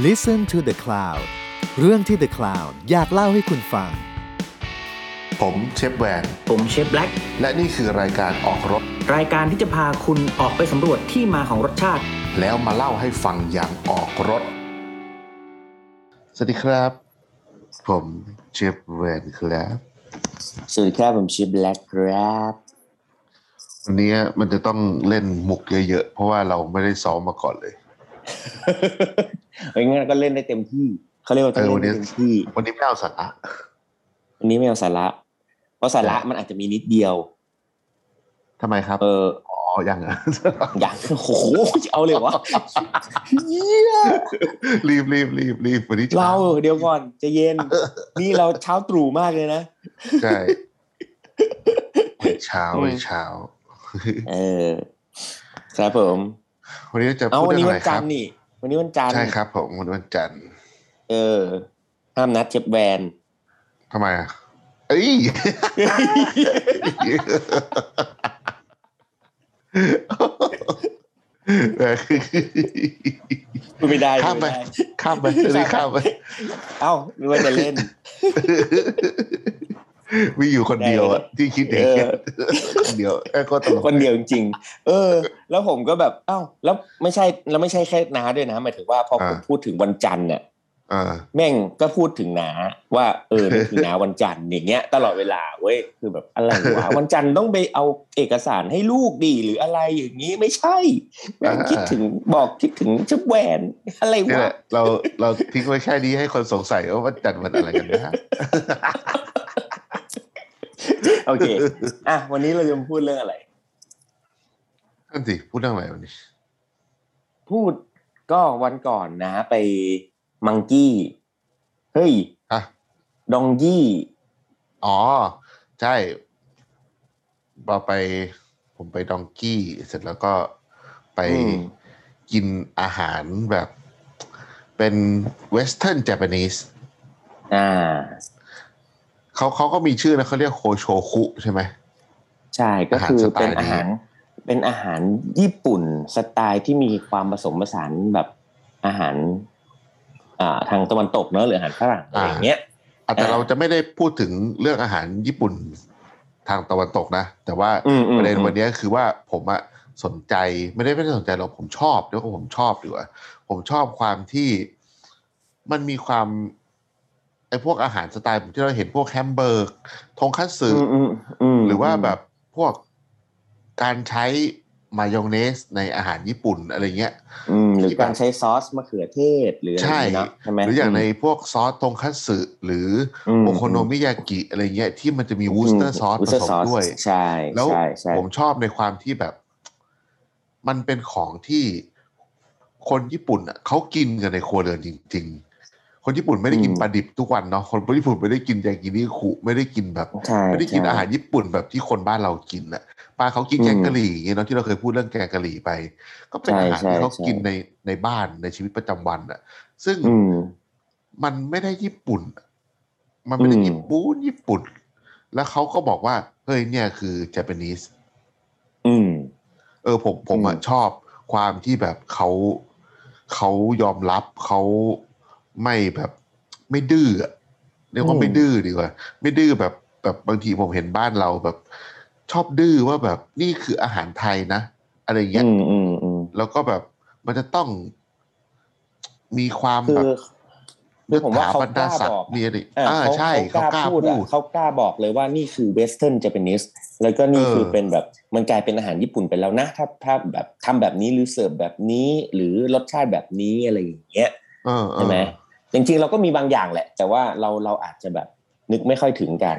Listen to the Cloud เรื่องที่ The Cloud อยากเล่าให้คุณฟัง ผมเชฟแวน ผมเชฟแบล็กและนี่คือรายการออกรถ รายการที่จะพาคุณออกไปสำรวจที่มาของรสชาติ แล้วมาเล่าให้ฟังอย่างออกรถ สวัสดีครับ ผมเชฟแวนครับ สวัสดีครับผมชื่อแบล็กครับ วันนี้มันจะต้องเล่นมุกเยอะๆ เพราะว่าเราไม่ได้ซ้อมมาก่อนเลย เฮ้ยงั้นก็เล่นได้เต็มที่เขาเรียกว่าต้องเออวัเล่นนนี้ได้เต็มที่วันนี้ไม่เอาสาระวันนี้ไม่เอาสาระ เพราะสาระเออมันอาจจะมีนิดเดียวทำไมครับ เอออ๋ออย่างอะอย่างโอ้โหเอาเลยวะเหี้ยรีบรีบรีบรีบวันนี้ช้เราเดี๋ยวก่อนใจะเย็น นี่เราเช้าตรู่มากเลยนะใช่วันเช้าอืมวันเช้า เออครับผม วันนี้จะเอาพูดวันเรื่อนี้งอะวัไรนคจัรันบทร์นี่วันนี้วันจันทร์ใช่ครับ ผมวันนี้วันจันทร์เออ ห้ามนัดเชฟแวนทำไมอะเอ้ยพูดไม่ได้ข้ามไปพูดด้ข้ามไปเรื่องนี้ข้ามไป เอ้าหรือว่าจะเล่น มีอยู่คนเดียวอะที่คิดอย่างเงี้ยเออคนเดียวแค่ก็ตลกคนเดียวจริงๆเออ แล้วผมก็แบบอ้าวแล้วไม่ใช่แล้วไม่ใช่แค่น้าด้วยนะหมายถึงว่าพอผมพูดถึงวันจันทร์เนี่ยอ่าแม่งก็พูดถึงน้าว่าเออนี่คือน้าวันจันทร์อย่างเงี้ย ตลอดเวลาเว้ยคือแบบอะไรวะวันจันทร์ต้องไปเอาเอกสารให้ลูกดีหรืออะไรอย่างงี้ไม่ใช่แม่งคิดถึงบอกคิดถึงเจ้าแหวนอะไรนี่แหวะละเราเราทิ้งไว้แค่นี้ให้คนสงสัยว่าวันจันทร์วันอะไรกันนะ โอเคอะวันนี้เราจะมาพูดเรื่องอะไรนั่นสิพูดเรื่องอะไรวันนี้ พูดก็วันก่อนนะ ไปมังกี้เฮ้ยอะดองยี่อ๋อ ใช่พอไป ผมไปดองกี้ เสร็จแล้วก็ไปอืมกินอาหารแบบ เป็นเวสเทิร์นเจแปนิสอ่า เขาเขาก็มีชื่อนะเขาเรียกโคโชคุใช่ไหมใช่ก็คืออาหารสไตล์เป็นอาหาร เป็นอาหารญี่ปุ่นสไตล์ที่มีความผสมผสานแบบอาหาร อ่าทางตะวันตกเนอะหรืออาหารฝรั่งอะไรอย่างเงี้ยอะแต่อ่าเราจะไม่ได้พูดถึงเรื่องอาหารญี่ปุ่นทางตะวันตกนะ แต่ว่าอืมอืมประเด็นอืมวันนี้คือว่าผมอะสนใจไม่ได้ไม่ได้สนใจหรอกผมชอบเรียกว่าผมชอบดีกว่าผมชอบความที่มันมีความ ไอ้พวกอาหารสไตล์ที่เราเห็นพวกแฮมเบอร์กทงคัตสึอืมอืมอืมหรือว่าแบบพวกการใช้มายองเนสในอาหารญี่ปุ่นอะไรเงี้ยอืมหรือการใช้ซอสมะเขือเทศหรืออะไรใช่อย่างเงี้ยเนาะใช่ไหมหรืออย่างในพวกซอสทงคัตสึหรืออมโอโคโนมิยากิอะไรเงี้ยที่มันจะมี Worcester sauce ผสม Worcester sauce ด้วย ใช่แล้วใช่ใช่ผมชอบในความที่แบบ มันเป็นของที่คนญี่ปุ่นอะเขากินกันในครัวเรือนจริง ๆ คนญี่ปุ่นไม่ได้กินปลาดิบทุกวันเนาะคนญี่ปุ่นไม่ได้กินยากินิคุไม่ได้กินแบบใช่ไม่ได้กินใช่อาหารญี่ปุ่นแบบที่คนบ้านเรากินอะปลาเขากินอืมแกงกะหรี่อย่างเงี้ยเนาะที่เราเคยพูดเรื่องแกงกะหรี่ไป ก็เป็นใช่อาหารใช่ที่เขาใช่กินในในบ้านในชีวิตประจำวันอะซึ่งอืมมันไม่ได้ญี่ปุ่น มันไม่ได้อืมญี่ปุ่นญี่ปุ่น แล้วเขาก็บอกว่าเฮ้ยเนี่ยคือเจแปนิสอืม เออผมผมอะอืมชอบความที่แบบเขาเขายอมรับเขา ไม่แบบไม่ดื้ออะเรียกว่าไม่ดื้อดีกว่า ไม่ดื้อแบบแบบบางทีผมเห็นบ้านเราแบบ ชอบดื้อว่าแบบนี่คืออาหารไทยนะ อะไรอย่างเงี้ยอืมอืมอืมแล้วก็แบบมันจะต้องมีความคืแบอบคือผมว่าเขาบรรกดาล้าศักบอกดิ์มีอะไรอ่าอ่าเขาใช่เขาเขากกล้าล้าพูดพูอะดเขากล้าบอกเลยว่านี่คือเวสเทิร์นเจแปนิสแล้วก็นี่เออคือเป็นแบบมันกลายเป็นอาหารญี่ปุ่นไปแล้วนะ ถ้าถ้าแบบทำแบบนี้หรือเสิร์ฟแบบนี้ หรือรสชาติแบบนี้อะไรอย่างเงี้ยเออเออใช่ไหม จริงๆ เราก็มีบางอย่างแหละ แต่ว่าเราเราอาจจะแบบนึกไม่ค่อยถึงกัน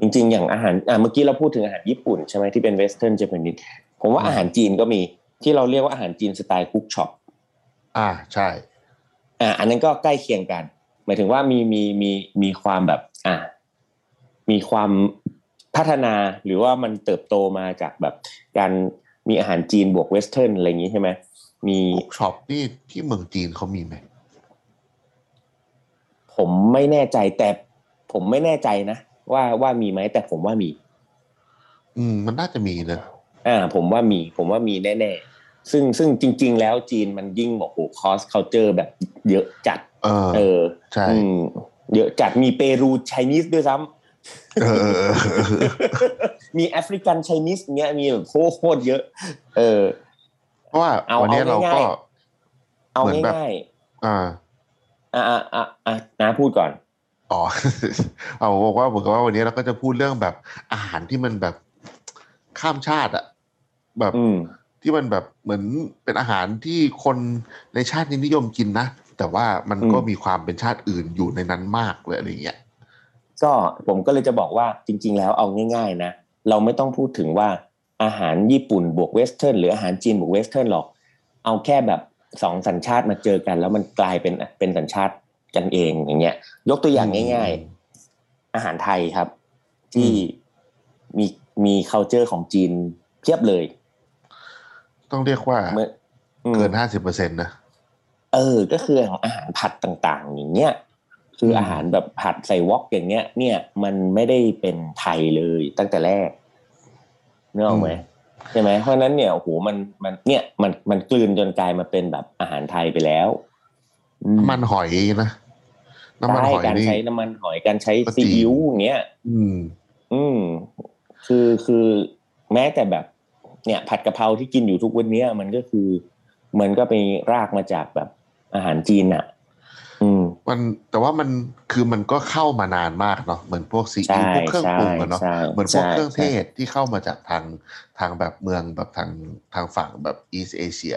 จริง ๆ อย่างอาหารอ่าเมื่อกี้เราพูดถึงอาหารญี่ปุ่นใช่ไหมที่เป็น Western Japanese ผมว่าอาหารจีนก็มีที่เราเรียกว่าอาหารจีนสไตล์ cook shop อ่าใช่อ่าอันนั้นก็ใกล้เคียงกัน หมายถึงว่ามีมีมีมีความแบบอ่ามีความพัฒนาหรือว่ามันเติบโตมาจากแบบการมีอาหารจีนบวก Western อะไรอย่างนี้ใช่ไหมมี cook shop นี่ที่เมืองจีนเขามีไหม ผมไม่แน่ใจแต่ผมไม่แน่ใจนะว่าว่ามีไหมแต่ผมว่ามี อืม มันน่าจะมีนะอ่า ผมว่ามี ผมว่ามีแน่ซึ่งซึ่งจริง ๆ แล้วจีนมันยิ่งบอกโอ้ cross culture แบบเยอะจัด เออเออใช่อืมเยอะจัดมีเปรู Chinese ด้วยซ้ำเออเออเออเออมี African Chinese เงี้ยมีแบบโคตรโคตรเยอะ เออ เพราะว่าเอาวันนี้เอาเราง่ายๆก็เอาเหมือนแบบง่ายอ่าๆอะ อะอะอะนาพูดก่อนอ๋อเอาบอกว่าเหมือนกับว่าวันนี้เราก็จะพูดเรื่องแบบอาหารที่มันแบบข้ามชาติอะแบบอืมที่มันแบบเหมือนเป็นอาหารที่คนในชาตินี้นิยมกินนะ แต่ว่ามันอืมก็มีความเป็นชาติอื่นอยู่ในนั้นมากเลยอะไรเงี้ยก็ผมก็เลยจะบอกว่าจริง ๆ แล้วเอาง่าย ๆ นะ เราไม่ต้องพูดถึงว่าอาหารญี่ปุ่นบวก Western หรืออาหารจีนบวก Western หรอก เอาแค่แบบ สองสัญชาติมาเจอกัน แล้วมันกลายเป็นเป็นสัญชาติกันเองอย่างเงี้ย ยกตัวอย่างง่าย ๆ อาหารไทยครับ ที่มีมี c u เจอร์ของจีนเพียบเลย ต้องเรียกว่าเมื่ออืมเกินห้าสิบเปอร์เซ็นต์นะเออ ก็คือของอาหารผัดต่าง ๆ อย่างเงี้ยคืออมอาหารแบบผัดใส่ wok อย่างเงี้ย เนี่ย มันไม่ได้เป็นไทยเลยตั้งแต่แรกเนื้อออกไหม ใช่ไหมเพราะฉะนั้นเนี่ยโอ้โหมันมันเนี่ยมันมันกลืนจนกลายมาเป็นแบบอาหารไทยไปแล้วอืน้ำมันหอยนะน้ำมันใช่หอยการนี่ใช้น้ำมันหอยการใช้ก็จริซีงอิ๊วอย่างเงี้ย อืม อืม คือคือแม้แต่แบบ เนี่ย ผัดกะเพราที่กินอยู่ทุกวันเนี้ยมันก็คือ มันก็ไปรากมาจากแบบอาหารจีนอะอื มมันแต่ว่ามันคือมันก็เข้ามานานมากเนาะเหมือนพวกซีใช่อิ๊วพวกเครื่องปรุงอะเนาะใช่เหมือนพวกใช่เครื่องเทศที่เข้ามาจากทางทางแบบเมืองแบบทางทางฝั่งแบบอีสเอเชีย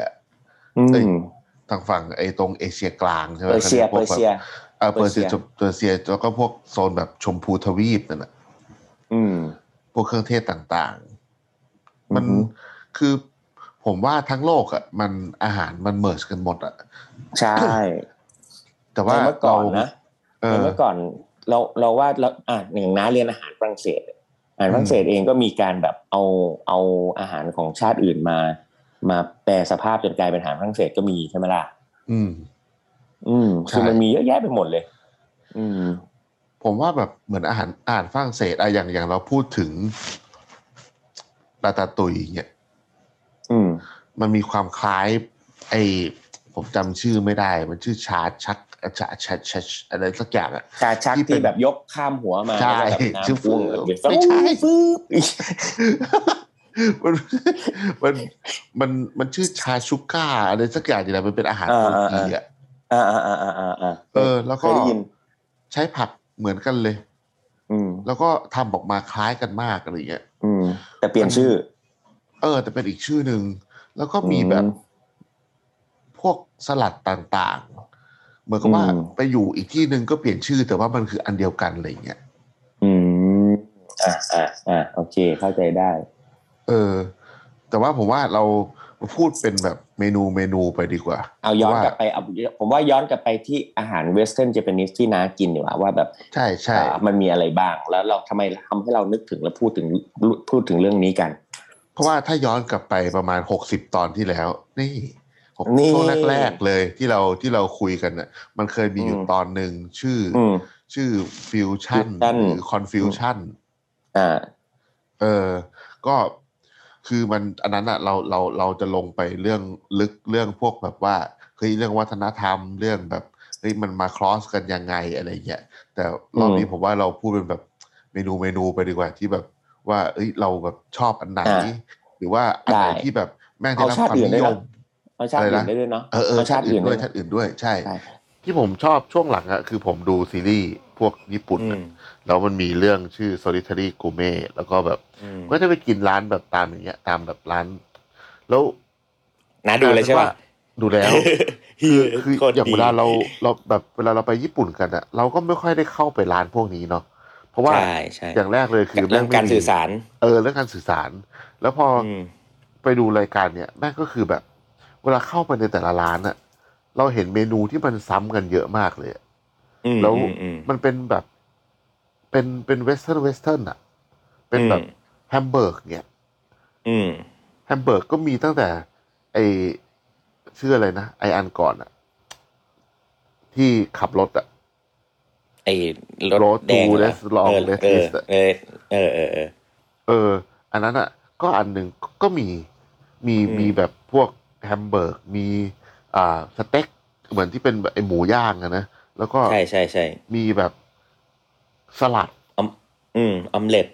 อืเอ้ยมทางฝั่งไอ้ตรงเอเชียกลางใช่ไหมเปอร์เซียพเปวอกร์แบบเซียเออเปอร์เซียเปอร์เซียเปอร์เซียแล้วก็พวกโซนแบบชมพูทวีปนั่นแหละอืมพวกเครื่องเทศต่างๆ มันอือฮึคือผมว่าทั้งโลกอะมันอาหารมันเมิร์ชกันหมดอะใช่ แต่ว่าเมื่อก่อนเรานะเออเมื่อก่อนเราเราว่าเราอะอย่างน้าเรียนอาหารฝรั่งเศสอาหารฝรั่งเศสเองก็มีการแบบเอาเอาอาหารของชาติอื่นมา มาแปลสภาพจนกลายเป็นอาหารฝรั่งเศสก็มีใช่ไหมล่ะอืม อืมใช่คือมันมีเยอะแยะไปหมดเลย อืม ผมว่าแบบเหมือนอาหารอาหารฝรั่งเศสอะอย่างอย่างเราพูดถึงลาตาตุยเนี่ยอืม มันมีความคล้าย ไอผมจำชื่อไม่ได้ มันชื่อชาชัก ชาชัชชอะไรสักอย่างอะชาชักที่เป็นที่แบบยกข้ามหัวมาใช่แล้วก็แบบชื่อน้ำพุ่งฟืบเดี๋ยวไม่ใช่ฟืบมันมันมันมันชื่อชาชุก้าอะไรสักอย่างนี่แหละมันเป็นอาหารตุรกีอะอ่าอ่าอ่าอ่าอ่าอ่าเออ แล้วเคก็ยได้ยินใช้ผักเหมือนกันเลย อืม แล้วก็ทำออกมาคล้ายกันมากอะไรอย่างเงี้ยอืม แต่เปลี่ยนชื่อ เออ แต่เป็นอีกชื่อหนึ่งแล้วก็มีแบบอืมพวกสลัดต่างๆ เหมือนกับว่าอืมไปอยู่อีกที่หนึ่งก็เปลี่ยนชื่อ แต่ว่ามันคืออันเดียวกันอะไรอย่างเงี้ยอืมอ่าอ่าอ่าโอเค เข้าใจได้ เออ แต่ว่าผมว่าเราพูดเป็นแบบเมนูเมนูไปดีกว่า เอาย้อนพระว่กลับไปเอาผมว่าย้อนกลับไปที่อาหารเวสเทิร์นเจแปนิสที่น้ากินดีกว่าว่าแบบ ใช่ใช่อ่ามันมีอะไรบ้าง แล้วเราทำไมทำให้เรานึกถึงและพูดถึงพูดถึงเรื่องนี้กัน เพราะว่าถ้าย้อนกลับไปประมาณหกสิบตอนที่แล้ว นี่ หกนี่ช่วงแรกๆเลยที่เราที่เราคุยกันน่ะมันเคยมีอยู่อืมตอนหนึ่งชื่อออืมชื่อฟิวชั่น Fusion หรือคอนฟิวชั่นอ่าเออก็คือมันอันนั้นอะเราเราเราจะลงไปเรื่องลึกเรื่องพวกแบบว่าเฮ้ยเรื่องวัฒนธรรมเรื่องแบบเฮ้ยมันมา cross กันยังไงอะไรเงี้ยแต่รอบนี้อืมผมว่าเราพูดเป็นแบบเมนูเมนูไปดีกว่าที่แบบว่าเอ้ยเราแบบชอบอันไหนอ่าหรือว่าอันไหนได้ที่แบบแม่งได้เอารับชาติความอื่นนิด้วยยนะม เอาชาติอะไรอื่นะนได้ด้วยเนาะเออเออเอาชาติอื่นด้วยด้วยชาติอื่นด้วยใช่ใช่ ที่ผมชอบช่วงหลังอะคือผมดูซีรีส์พวกญี่ปุ่นอือะมแล้วมันมีเรื่องชื่อ solitary gourmet แล้วก็แบบอืมก็จะไปกินร้านแบบตามอย่างเงี้ย ตามแบบร้าน แล้วน้าดูเลยใช่ป่ะดูแล้วคือคือโคตรอย่างดีเวลาเราเราแบบเวลาเราไปญี่ปุ่นกันอะเราก็ไม่ค่อยได้เข้าไปร้านพวกนี้เนาะเพราะว่าใช่ใช่อย่างแรกเลยคือเรื่องแม่งไม่การมีสื่อสาร เออเรื่องการสื่อสาร แล้วพอออืมไปดูรายการเนี่ยแม่งก็คือแบบ เวลาเข้าไปในแต่ละร้านอะเราเห็นเมนูที่มันซ้ำกันเยอะมากเลยอะอืมแล้วอืมอืมมันเป็นแบบ เป็นเป็น Western Western อะเป็นแบบอืมแฮมเบอร์กเนี่ยอืมแฮมเบอร์กก็มีตั้งแต่ ไอชื่ออะไรนะไออันก่อนอะที่ขับรถอะไอ้รถ Road แดง to เหรอ Res- Long เออ Res- เออ List อะเออเออเออเออเออ อันนั้นอะก็อันหนึ่งก็มีมีอืมมีแบบพวก แฮมเบอร์กมีอ่าสเต็กเหมือนที่เป็นแบบไอหมูย่างอะนะแล้วก็ใช่ใช่ใช่มีแบบสลัดอืมออมเล็ต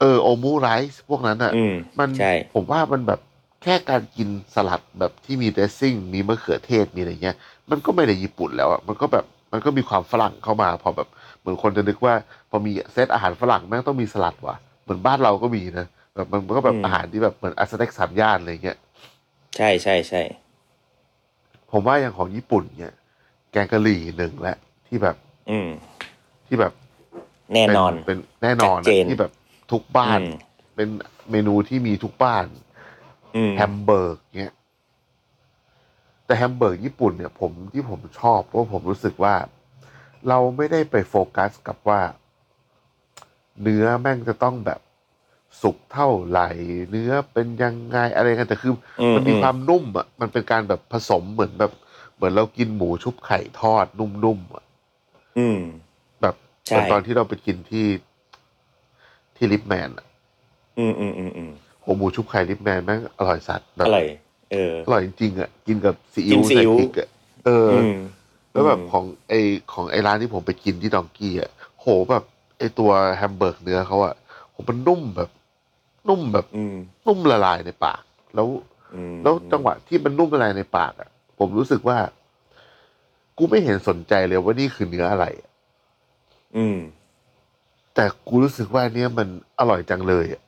เออโอมูไรซ์พวกนั้นอะอืมมันใช่ผมว่ามันแบบแค่การกินสลัดแบบที่มี dressing มีมะเขือเทศมีอะไรเงี้ย มันก็ไม่ได้ญี่ปุ่นแล้วอะมันก็แบบมันก็มีความฝรั่งเข้ามา พอแบบเหมือนคนจะนึกว่า พอมีเซตอาหารฝรั่งแม่งต้องมีสลัดว่ะเหมือนบ้านเราก็มีนะแบบมันก็แบบอาหารที่แบบเหมือนอาสเต็กสามย่านอะไรเงี้ย ใช่ใช่ใช่ผมว่าอย่างของญี่ปุ่นเนี่ย แกงกะหรี่หนึ่งแหละที่แบบ อืม ที่แบบ แน่นอนเป็เป็นแน่นอนชัดเจนอะที่แบบทุกบ้านอืมเป็นเมนูที่มีทุกบ้านอืมแฮมเบอร์กเนี่ยแต่แฮมเบอร์กญี่ปุ่นเนี่ย ผมที่ผมชอบเพราะผมรู้สึกว่า เราไม่ได้ไปโฟกัสกับว่า เนื้อแม่งจะต้องแบบ สุกเท่าไหร่เนื้อเป็นยังไงอะไรกันแต่คืออมมันมีอืมความนุ่มอะมันเป็นการแบบผสมเหมือนแบบ เหมือนเรากินหมูชุบไข่ทอดนุ่มๆอะอืมแบบใช่เหมือนตอนที่เราไปกินที่ที่ลิปแมนอะอืมอืมอืมอืมโหหมูชุบไข่ลิปแมนแม่งอร่อยสัตว์แบบอร่อยเอออร่อยจริงๆอะกินกับซีกิอิ๊วกินใส่ซีอิ๊วพริกอะเออออืมแล้วแบบอืมของไอของไอร้านที่ผมไปกินที่ดองกี้อะโหแบบไอตัวแฮมเบอร์กเนื้อเขาอะโหมันนุ่มแบบ นุ่มแบบอืมนุ่มละลายในปาก แล้วอืมแล้วจังหวะที่มันนุ่มละลายในปากอะ ผมรู้สึกว่า กูไม่เห็นสนใจเลยว่านี่คือเนื้ออะไรอะอืม แต่กูรู้สึกว่าอันเนี้ยมันอร่อยจังเลยอะ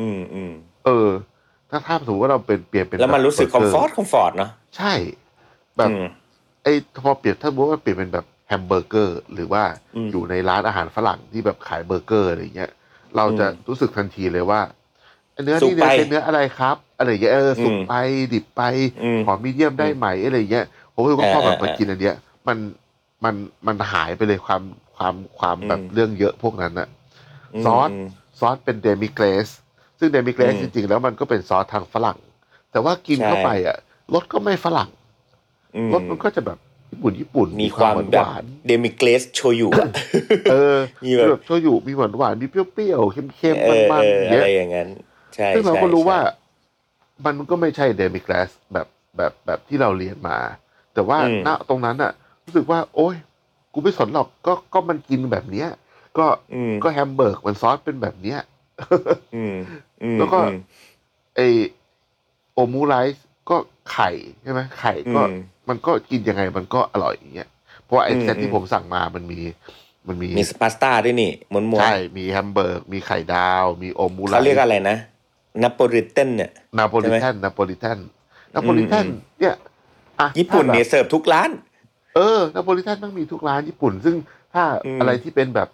อืมอืมเออ ถ้าถ้าสมมติว่าเราเป็นเปลี่ยนเป็นแล้วมันแบบรู้สึกเบคอมเกฟอร์ตคอมฟอร์ตเนาะใช่ แบบอืมไอ้พอเปลี่ยนถ้าสมมติว่าเปลี่ยนเป็นแบบแฮมเบอร์เกอร์ หรือว่าอืมอยู่ในร้านอาหารฝรั่งที่แบบขายเบอร์เกอร์อะไรเงี้ย เราจะอืมรู้สึกทันทีเลยว่า เนื้อสุกเนื้อนี่ไปเป็นเนื้ออะไรครับ อะไรเงี้ยเออสุกอืมไปดิบไปอืมขอ medium ได้ไหมอะไรเงี้ยผมรู้สึกว่าพอแบบเออเออมากินอันเนี้ย มันมันมันหายไปเลยความความความแบบอืมเรื่องเยอะพวกนั้นอะมซอสมซอสเป็น demi-glace ซึ่งเดมิเกรสอืจริงๆ แล้วมันก็เป็นซอสทางฝรั่ง แต่ว่ากินใช่เข้าไปอะรสก็ไม่ฝรั่งอืมรสมันก็จะแบบญี่ปุ่นญี่ปุ่นมีความหวานแบบหวาน demi-glace โชยุอะๆเออมีมีแบบแบบโชยุมีหวานหวานๆมีเปรี้ยวๆเค็มเออๆมันเออๆเนี้อะยไรอย่างนั้น ใช่ซึ่งเราก็ใช่รู้ใช่ว่ามันก็ไม่ใช่ demi-glace แบบแบบแบบที่เราเรียนมา แต่ว่าอืมณตรงนั้นอะรู้สึกว่า โอ๊ยกูไม่สนหรอกก็ก็มันกินแบบเนี้ย ก็อืมก็แฮมเบอร์กมันซอสเป็นแบบเนี้ยอืมอืมแล้วก็อืมไอโอมูไรส์ก็ไข่ใช่ไหมไข่ก็อืมมันก็กินยังไงมันก็อร่อยอย่างเงี้ยเพราะว่าไออืมเซตที่อืมผมสั่งมามันมีมันมีมีพาสต้าด้วยนี่ม้วนม้วนใช่ มีแฮมเบอร์กมีไข่ดาว มีโอมูไรส์เขาเรียกอะไรนะ นาโปลิแทนเนี่ยนาโปลิแทนนาโปลิแทนนาโปลิแทนอืมเนี่ยอะญี่ปุ่นถ้าแบบเนี่ยเสิร์ฟทุกร้าน เออนาโปลิแทนต้องมีทุกร้านญี่ปุ่น ซึ่งถ้าอืมอะไรที่เป็นแบบ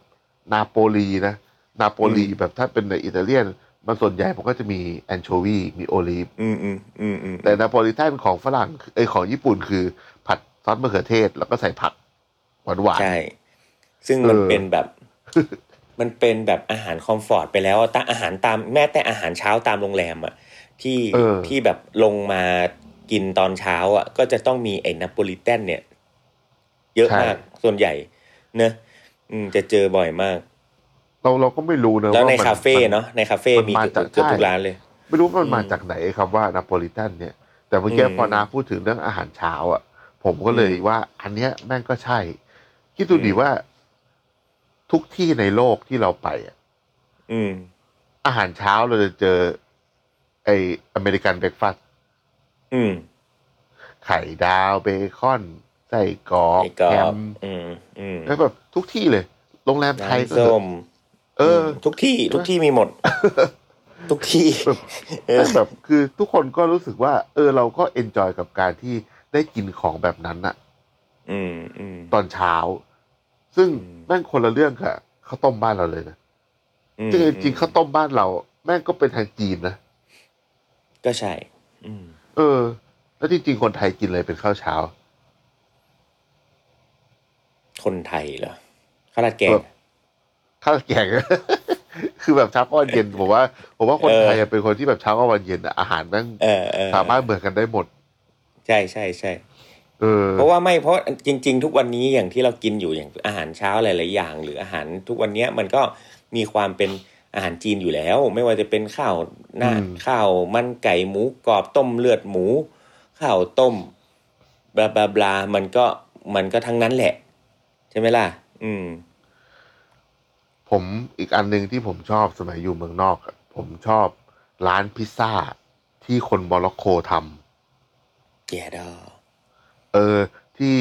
นาโปลีนะนาโปลีอืมแบบถ้าเป็นในอิตาเลียน มันส่วนใหญ่มันก็จะมีแอนโชวีมีโอลีฟอืมอืมอืมอืมแต่นาโปลิแทนของฝรั่งเอยของญี่ปุ่นคือผัดซอสมะเขือเทศแล้วก็ใส่ผักหวานหวานๆใช่ ซึ่งมันเออเป็นแบบ มันเป็นแบบอาหารคอมฟอร์ตไปแล้วอะตาอาหารตามแม้แต่อาหารเช้าตามโรงแรมอะที่เออที่แบบลงมากินตอนเช้าอะ ก็จะต้องมีไอ้นาโปลิแตนเนี่ย เยอะมากส่วนใหญ่เนอะอืมจะเจอบ่อยมาก เราเราก็ไม่รู้นะแล้วในมัคาเฟ่มัเนาะในคาเฟ่มันมีมาเกือบจากเกือบใช่ทุกร้านเลย ไม่รู้ว่ามันมาอืมจากไหนครับว่านาโปลิแทนเนี่ย แต่เมื่อกี้อืมพอนาพูดถึงเรื่องอาหารเช้า อะ ผมก็เลยอืมว่า อันเนี้ยแม่งก็ใช่คิดดูดิอืมว่า ทุกที่ในโลกที่เราไปอะอืม อาหารเช้าเราจะเจอ ไออเมริกันเบรกฟาสต์อืม ไข่ดาวเบคอนไส้กรอกไอ้กรอแฮมอืมอืมแล้วแบบทุกที่เลย โรงแรมไทยก็เถอะ น้ำเถส้มเออทุกที่ทุกที่มีหมด ทุกที่แบบเออแบบคือทุกคนก็รู้สึกว่า เออ เราก็ enjoy กับการที่ได้กินของแบบนั้นอะอืมอืมตอนเช้า ซึ่งอืมแม่งคนละเรื่องกับข้าวต้มบ้านเราเลยนะอืมซึ่งจริงๆข้าวต้มบ้านเรา แม่งก็เป็นทางจีนนะก็ใช่ อืม เออ แล้วจริงๆคนไทยกินอะไรเป็นข้าวเช้า คนไทยเหรอข้าวราดแกงแบบข้าวแกงคือแบบเช้ากับวันเย็นผมว่า ผมว่าคนเออไทยอะเป็นคนที่แบบเช้ากับวันเย็นอะอาหารแม่งเออเออสามารถเหมือนกันได้หมด ใช่ใช่ใช่ เออเพราะว่าไม่เพราะจริง ๆ ทุกวันนี้อย่างที่เรากินอยู่อย่างอาหารเช้าหลายๆอย่าง หรืออาหารทุกวันเนี้ยมันก็มีความเป็นอาหารจีนอยู่แล้ว ไม่ว่าจะเป็นข้าวหน้าอืมข้าวมันไก่หมูกรอบต้มเลือดหมูข้าวต้มบลาบลาบลามันก็มันก็ทั้งนั้นแหละ ใช่ไหมล่ะ อืม ผมอีกอันหนึ่งที่ผมชอบสมัยอยู่เมืองนอกอะผมชอบร้านพิซซ่าที่คนโมร็อกโกทำแย่ดอ เออที่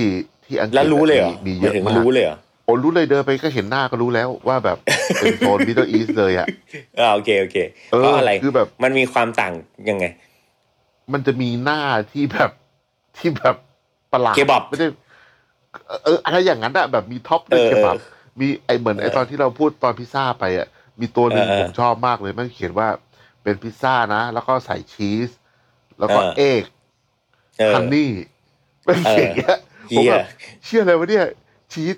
ที่อังกฤษแล้วรู้เลยเหรอมีหเยมายอะถึงมากรู้เลยเหรอโอ้รู้เลยเดินไปก็เห็นหน้าก็รู้แล้วว่าแบบเป็นโซน Middle East เลยอะอ่าโอเคโอเคเออเพราะอะไรคือแบบมันมีความต่างยังไง มันจะมีหน้าที่แบบที่แบบประหลาดเคบับไม่ได้เอออะไรอย่างนั้นอะแบบมี top ด้วยเออเคบับมีไอเหมือนไอเออตอนที่เราพูดตอนพิซซ่าไปอะมีตัวหนึ่งเออเออผมชอบมากเลย มันเขียนว่าเป็นพิซซ่านะ แล้วก็ใส่ชีส แล้วก็เออ egg เออ honey เป็นเออเขียนอย่างเงี้ยเหี้ย ผมแบบเชี่ยอะไรวะเนี่ย ชีส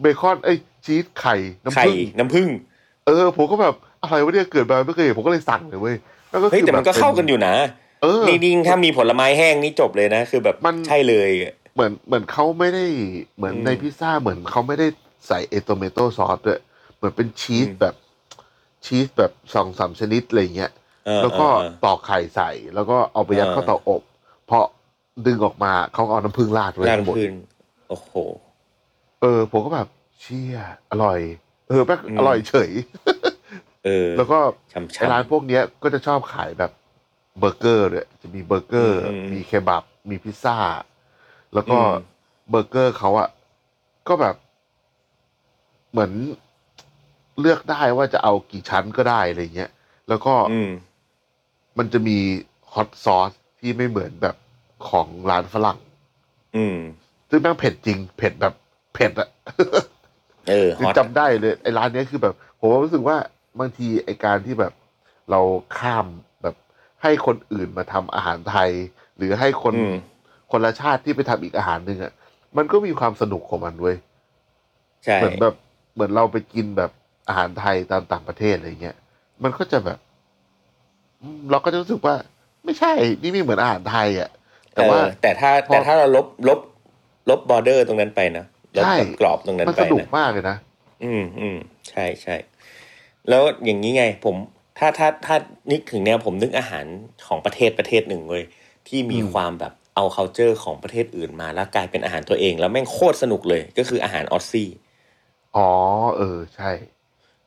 เบคอนเอ้ยชีสไข่น้ำไข่ผึ้งน้ำผึ้งเออผมก็แบบอะไรวะเนี่ยเกิดมาไม่เคยเห็นผมก็เลยสั่งเลยเว้ยแล้วก็เฮ้ยคือแต่มันก็แบบเข้ากันอยู่นะเออนี่ยิ่งถ้ามีผลไม้แห้งนี่จบเลยนะ คือแบบมันใช่เลยเหมือนเหมือนเขาไม่ได้เหมือนอืมในพิซซ่าเหมือนเขาไม่ได้ใส่ tomato sauce ด้วยเหมือนเป็นชีสอืมแบบชีสแบบสองสามชนิดอะไรเงี้ยเออแล้วก็เออตอกไข่ใส่ แล้วก็เอาไปยัดเออเข้าเตาอบพอ ดึงออกมาเขาก็เอาน้ำผึ้งราดไว้ราดข้างบนพื้นโอ้โห เออ ผมก็แบบ เชี่ย อร่อย เออแม่งอืมอร่อยเฉย เออ แล้วก็ช้ำไอ้ร้านๆพวกเนี้ยก็จะชอบขายแบบเบอร์เกอร์ด้วยจะมีเบอร์เกอร์อืมอืมมีเคบับ มีพิซซ่า แล้วก็อืมเบอร์เกอร์เขาอะก็แบบ เหมือนเลือกได้ว่าจะเอากี่ชั้นก็ได้อะไรเงี้ย แล้วก็อืมมันจะมีฮอตซอสที่ไม่เหมือนแบบ ของร้านฝรั่ง อืม ซึ่งแม่งเผ็ดจริง เผ็ดแบบเผ็ดอะเออฮคืออตจำได้เลยไอ้ร้านเนี้ยคือแบบ ผมรู้สึกว่าบางทีไอ้การที่แบบเราข้ามแบบให้คนอื่นมาทำอาหารไทย หรือให้คนอืมคนละชาติที่ไปทำอีกอาหารหนึ่งอะมันก็มีความสนุกของมันเว้ยใช่เหมือนแบบเหมือนเราไปกินแบบอาหารไทยตามต่างประเทศอะไรเงี้ย มันก็จะแบบอืมเราก็จะรู้สึกว่า ไม่ใช่ นี่ไม่เหมือนอาหารไทยอะ แต่ว่าเออแต่ถ้าพอแต่ถ้าเราลบลบลบ border ตรงนั้นไปนะลบใช่กรอบตรงนั้นมันไปสนุกนะมากเลยนะ อืมอืมใช่ใช่แล้วอย่างนี้ไง ผมถ้าถ้าถ้านึกถึงแนวผมนึกอาหารของประเทศประเทศหนึ่งเว้ยที่มีอืมความแบบเอา c u เจอร์ของประเทศอื่นมาแล้วกลายเป็นอาหารตัวเอง แล้วแม่งโคตรสนุกเลยก็คืออาหาร Aussieอ๋อ เออ ใช่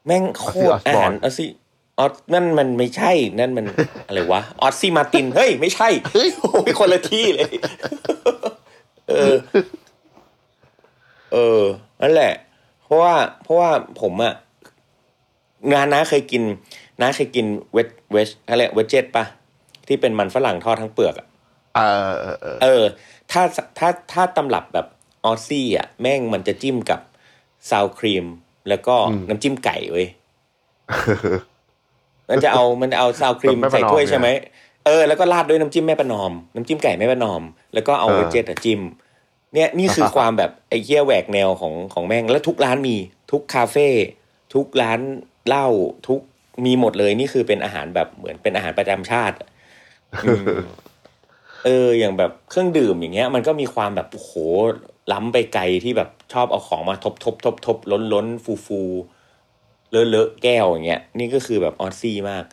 แม่งโคตร Ozzy อาหาร Osbourne ออสซี่ ออสนั่นมันไม่ใช่นั่นมันอะไรวะออสซี่มาตินเฮ้ยไม่ใช่เฮ้ยโอ้ยคนละที่เลย เออ เออนั่นแหละ เพราะว่า เพราะว่าผมอะงานน้าเคยกินน้าเคยกินเวจเวจอะไรเวจเจ็ตปะที่เป็นมันฝรั่งทอดทั้งเปลือกอะเออเออเออเออถ้าถ้าถ้าตำรับแบบออซซี่อะแม่งมันจะจิ้มกับซาวครีม แล้วก็น้ำจิ้มไก่เว้ย มันจะเอามันจะเอาซาวครีมแบบแม่ประนอมใส่ถ้วยเนี่ยใช่ไหมเออแล้วก็ราดด้วยน้ำจิ้มแม่ประนอม น้ำจิ้มไก่แม่ประนอม แล้วก็เอาเออเวจเจตอะจิ้มเนี่ยนี่คือความแบบไอ้เหี้ยแหวกแนวของของแม่งแล้วทุกร้านมีทุกคาเฟ่ทุกร้านเหล้าทุกมีหมดเลยนี่คือเป็นอาหารแบบเหมือนเป็นอาหารประจำชาติอะอืมเออ อย่างแบบเครื่องดื่มอย่างเงี้ย มันก็มีความแบบโอ้โหล้ำไปไกลที่แบบชอบเอาของมาทบทบทบทบล้นล้นฟูฟู เลอะเลอะแก้วอย่างเงี้ยนี่ก็คือแบบ Aussie มาก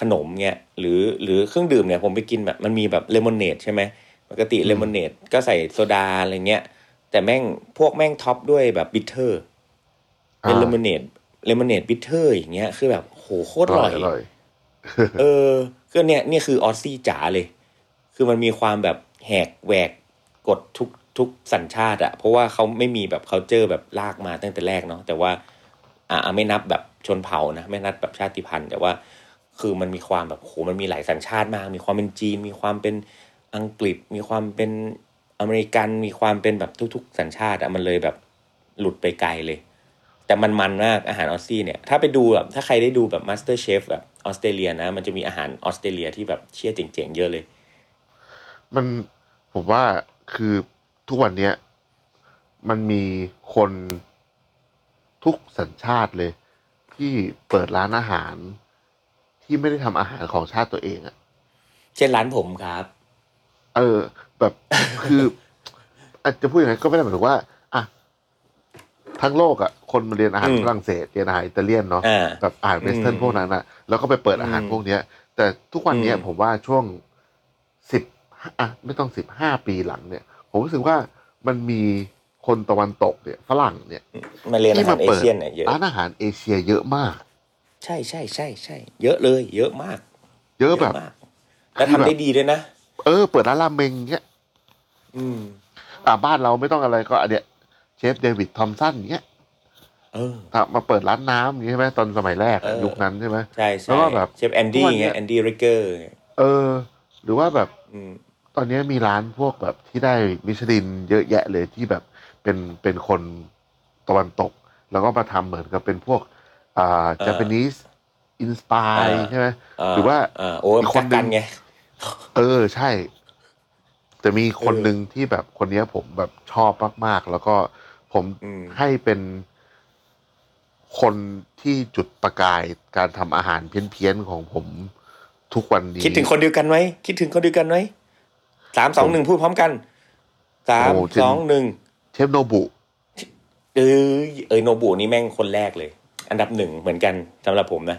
ขนมเงี้ยหรือหรือเครื่องดื่มเนี่ยผมไปกินแบบมันมีแบบเลมอนเนดใช่ไหมปกติเลมอนเนดก็ใส่โซดาอะไรเงี้ยแต่แม่งพวกแม่ง top ด้วยแบบ bitter เป็น lemonade lemonade bitter อย่างเงี้ยคือแบบโหโคตรอร่อยอร่อยเออก็เนี่ยเนี่ยคือออสซี่จ๋าเลย คือมันมีความแบบแหกแหวกกฎทุกทุกสัญชาติอะเพราะว่าเขาไม่มีแบบเขาเจอแบบลากมาตั้งแต่แรกเนาะแต่ว่า อ่าไม่นับแบบชนเผ่านะไม่นับแบบชาติพันธุ์ แต่ว่าคือมันมีความแบบโหมันมีหลายสัญชาติมาก มีความเป็นจีน มีความเป็นอังกฤษ มีความเป็นอเมริกัน มีความเป็นแบบทุก ๆ สัญชาติอะมันเลยแบบหลุดไปไกลเลย แต่มันมันมากอาหาร Aussie เนี่ย ถ้าไปดูแบบถ้าใครได้ดูแบบ MasterChef แบบออสเตรเลียนะ มันจะมีอาหารออสเตรเลียที่แบบเชี่ยเจ๋งๆเยอะเลย มันผมว่าคือทุกวันเนี้ยมันมีคน ทุกสัญชาติเลย ที่เปิดร้านอาหาร ที่ไม่ได้ทำอาหารของชาติตัวเองอะเช่นร้านผมครับ เออ แบบคือ อาจจะพูดอย่างนั้นก็ไม่ได้หมายถึงว่าอะทั้งโลกอะคนมาเรียนอาหารอืมฝรั่งเศสเรียนอาหารอิตาเลียนเนาะอ่าแบบอาหาร Western อืมพวกนั้นอะแล้วก็ไปเปิดอาหารอืมพวกเนี้ย แต่ทุกวันเนี้ยอืมผมว่าช่วงสิบอะไม่ต้องสิบห้าปีหลังเนี่ย ผมรู้สึกว่ามันมี คนตะวันตกเนี่ยฝรั่งเนี่ยมาเรียนอาที่หารมาเอเปิดเชียนเนี่ยเยอะ ที่มาเปิดร้านอาหารเอเชียเยอะมาก ใช่ใช่ใช่ใช่เยอะเลย เยอะมาก เยอะแบบมากแล้วทำได้ดีด้วยนะเออ เปิดร้านราเมงเงี้ยอืม อ่าบ้านเราไม่ต้องอะไรก็อันเนี้ยเชฟเดวิดทอมสันเงี้ยเออถ้ามาเปิดร้าน Nahm อย่างงี้ใช่ไหมตอนสมัยแรกอะเออยุคนั้นใช่ไหมใช่ใช่แล้วก็แบบเชฟแอนดี้ทุกวันเนี้ไงยแอนดี้ริกเกอร์เออ หรือว่าแบบอืมตอนนี้มีร้านพวกแบบที่ได้มิชลินเยอะแยะเลยที่แบบ เป็นเป็นคนตะวันตก แล้วก็มาทำเหมือนกับเป็นพวกอ่าเออ j a p a n e s e อินสปายเออใช่ไหมหรือว่าอ่าโอ้อีกคนกักกันหนึ่งไงเออใช่ แต่มีคนเออหนึ่งที่แบบคนเนี้ยผมแบบชอบมากๆ แล้วก็ผมอืมให้เป็นคนที่จุดประกายการทำอาหารเพี้ยนๆของผมทุกวันนี้ คิดถึงคนเดียวกันไหมคิดถึงคนเดียวกันไหมสามสองหนึ่งพูดพร้อมกันสามโอ้จริงสองหนึ่ง เชฟโนบุเออเอยโนบุนี่แม่งคนแรกเลย อันดับหนึ่งเหมือนกันสำหรับผมนะ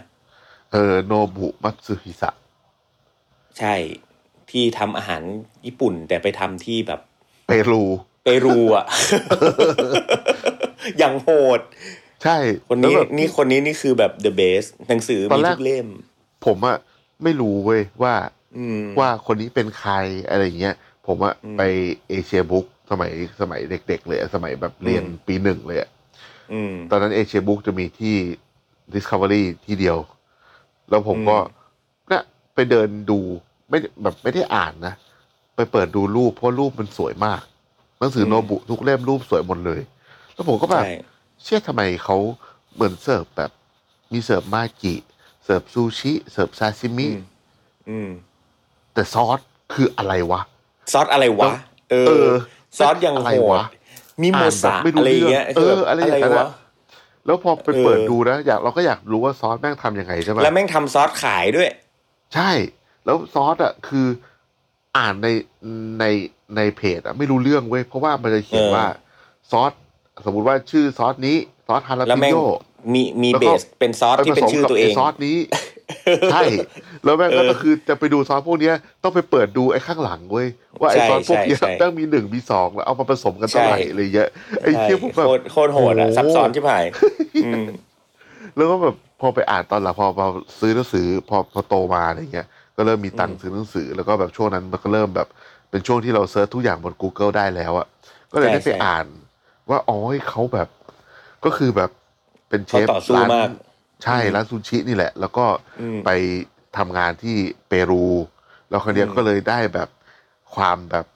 เออโนบุมัตสึฮิสะใช่ที่ทำอาหารญี่ปุ่น แต่ไปทำที่แบบ เปรูเปรูอะ อย่างโหด ใช่คนนี้แล้วแบบ นี่คนนี้นี่คือแบบ the best หนังสือตอนมีแรก ทุกเล่ม ผมอะไม่รู้เว้ยว่าอืม ว่าคนนี้เป็นใครอะไรอย่างเงี้ยผมอะอืม ไปเอเชียบุ๊ก สมัยสมัยเด็ก ๆ เลยอะสมัยแบบเรียนอืมปีหนึ่งเลยอะอืมตอนนั้นเอเชียบุ๊กจะมีที่ Discovery ที่เดียว แล้วผมก็อืมเนี่ยไปเดินดูไม่ได้แบบไม่ได้อ่านนะ ไปเปิดดูรูปเพราะรูปมันสวยมาก หนังสือโนบุทุกเล่มรูปสวยหมดเลย แล้วผมก็แบบใช่เชื่อทำไมเขาเหมือนเสิร์ฟแบบ มีเสิร์ฟมากิเสิร์ฟซูชิ เสิร์ฟซาซิมิอืมอืมแต่ซอสคืออะไรวะ ซอสอะไรวะ เอเอออซอสยังอะไรโหดวะมีโมซาอ่านแบบไม่รู้อะไรอย่างเงี้ยเรื่องคืแบบเอออะไรอย่างนั้นอะวะแล้วพอไปเออเปิดดูนะอยากเราก็อยากรู้ว่าซอสแม่งทำยังไงใช่ไหมแล้วแม่งทำซอสขายด้วย ใช่ แล้วซอสอะคืออ่านในในในเพจอะไม่รู้เรื่องเว้ยเพราะว่ามันจะเขียนเออว่าซอสสมมุติว่าชื่อซอสนี้ซอสฮาราแล้วปิแม่งโยมีมีแล้วเบก็สเป็นซอสไปที่ผเป็นสมชื่อกับตัวเอไอ้งซอสนี้ ใช่ แล้วแม่งก็เออคือจะไปดูซอสพวกเนี้ยต้องไปเปิดดูไอ้ข้างหลังเว้ยว่าไอ้ใช่ซอสพวกเนี้ยใช่ใช่แม่งมีหนึ่งมีสองแล้วเอามาผสมกันเท่าไหร่ใช่อะไรเงี้ยไอ้ใช่เที่ยผมแบบโคตรโคตรโหดอะโอ้โหซับซ้อนชิบหายอืมแล้วก็แบบพอไปอ่านตอนหลังพอพอซื้อหนังสือพอพอโตมาอะไรเงี้ย ก็เริ่มมีตังค์อืมซื้อหนังสือ แล้วก็แบบช่วงนั้นมันก็เริ่มแบบเป็นช่วงที่เราเซิร์ชทุกอย่างบน Google ได้แล้วอะก็เลยได้ไปอ่าน ว่าอ๋อเขาแบบก็คือแบบเป็นเชเขาต่อสู้ร้านมาก ใช่ร้านซูชินี่แหละ แล้วก็อืมไปทำงานที่เปรูแล้วคนเนี้ยอืมก็เลยได้แบบความแบบ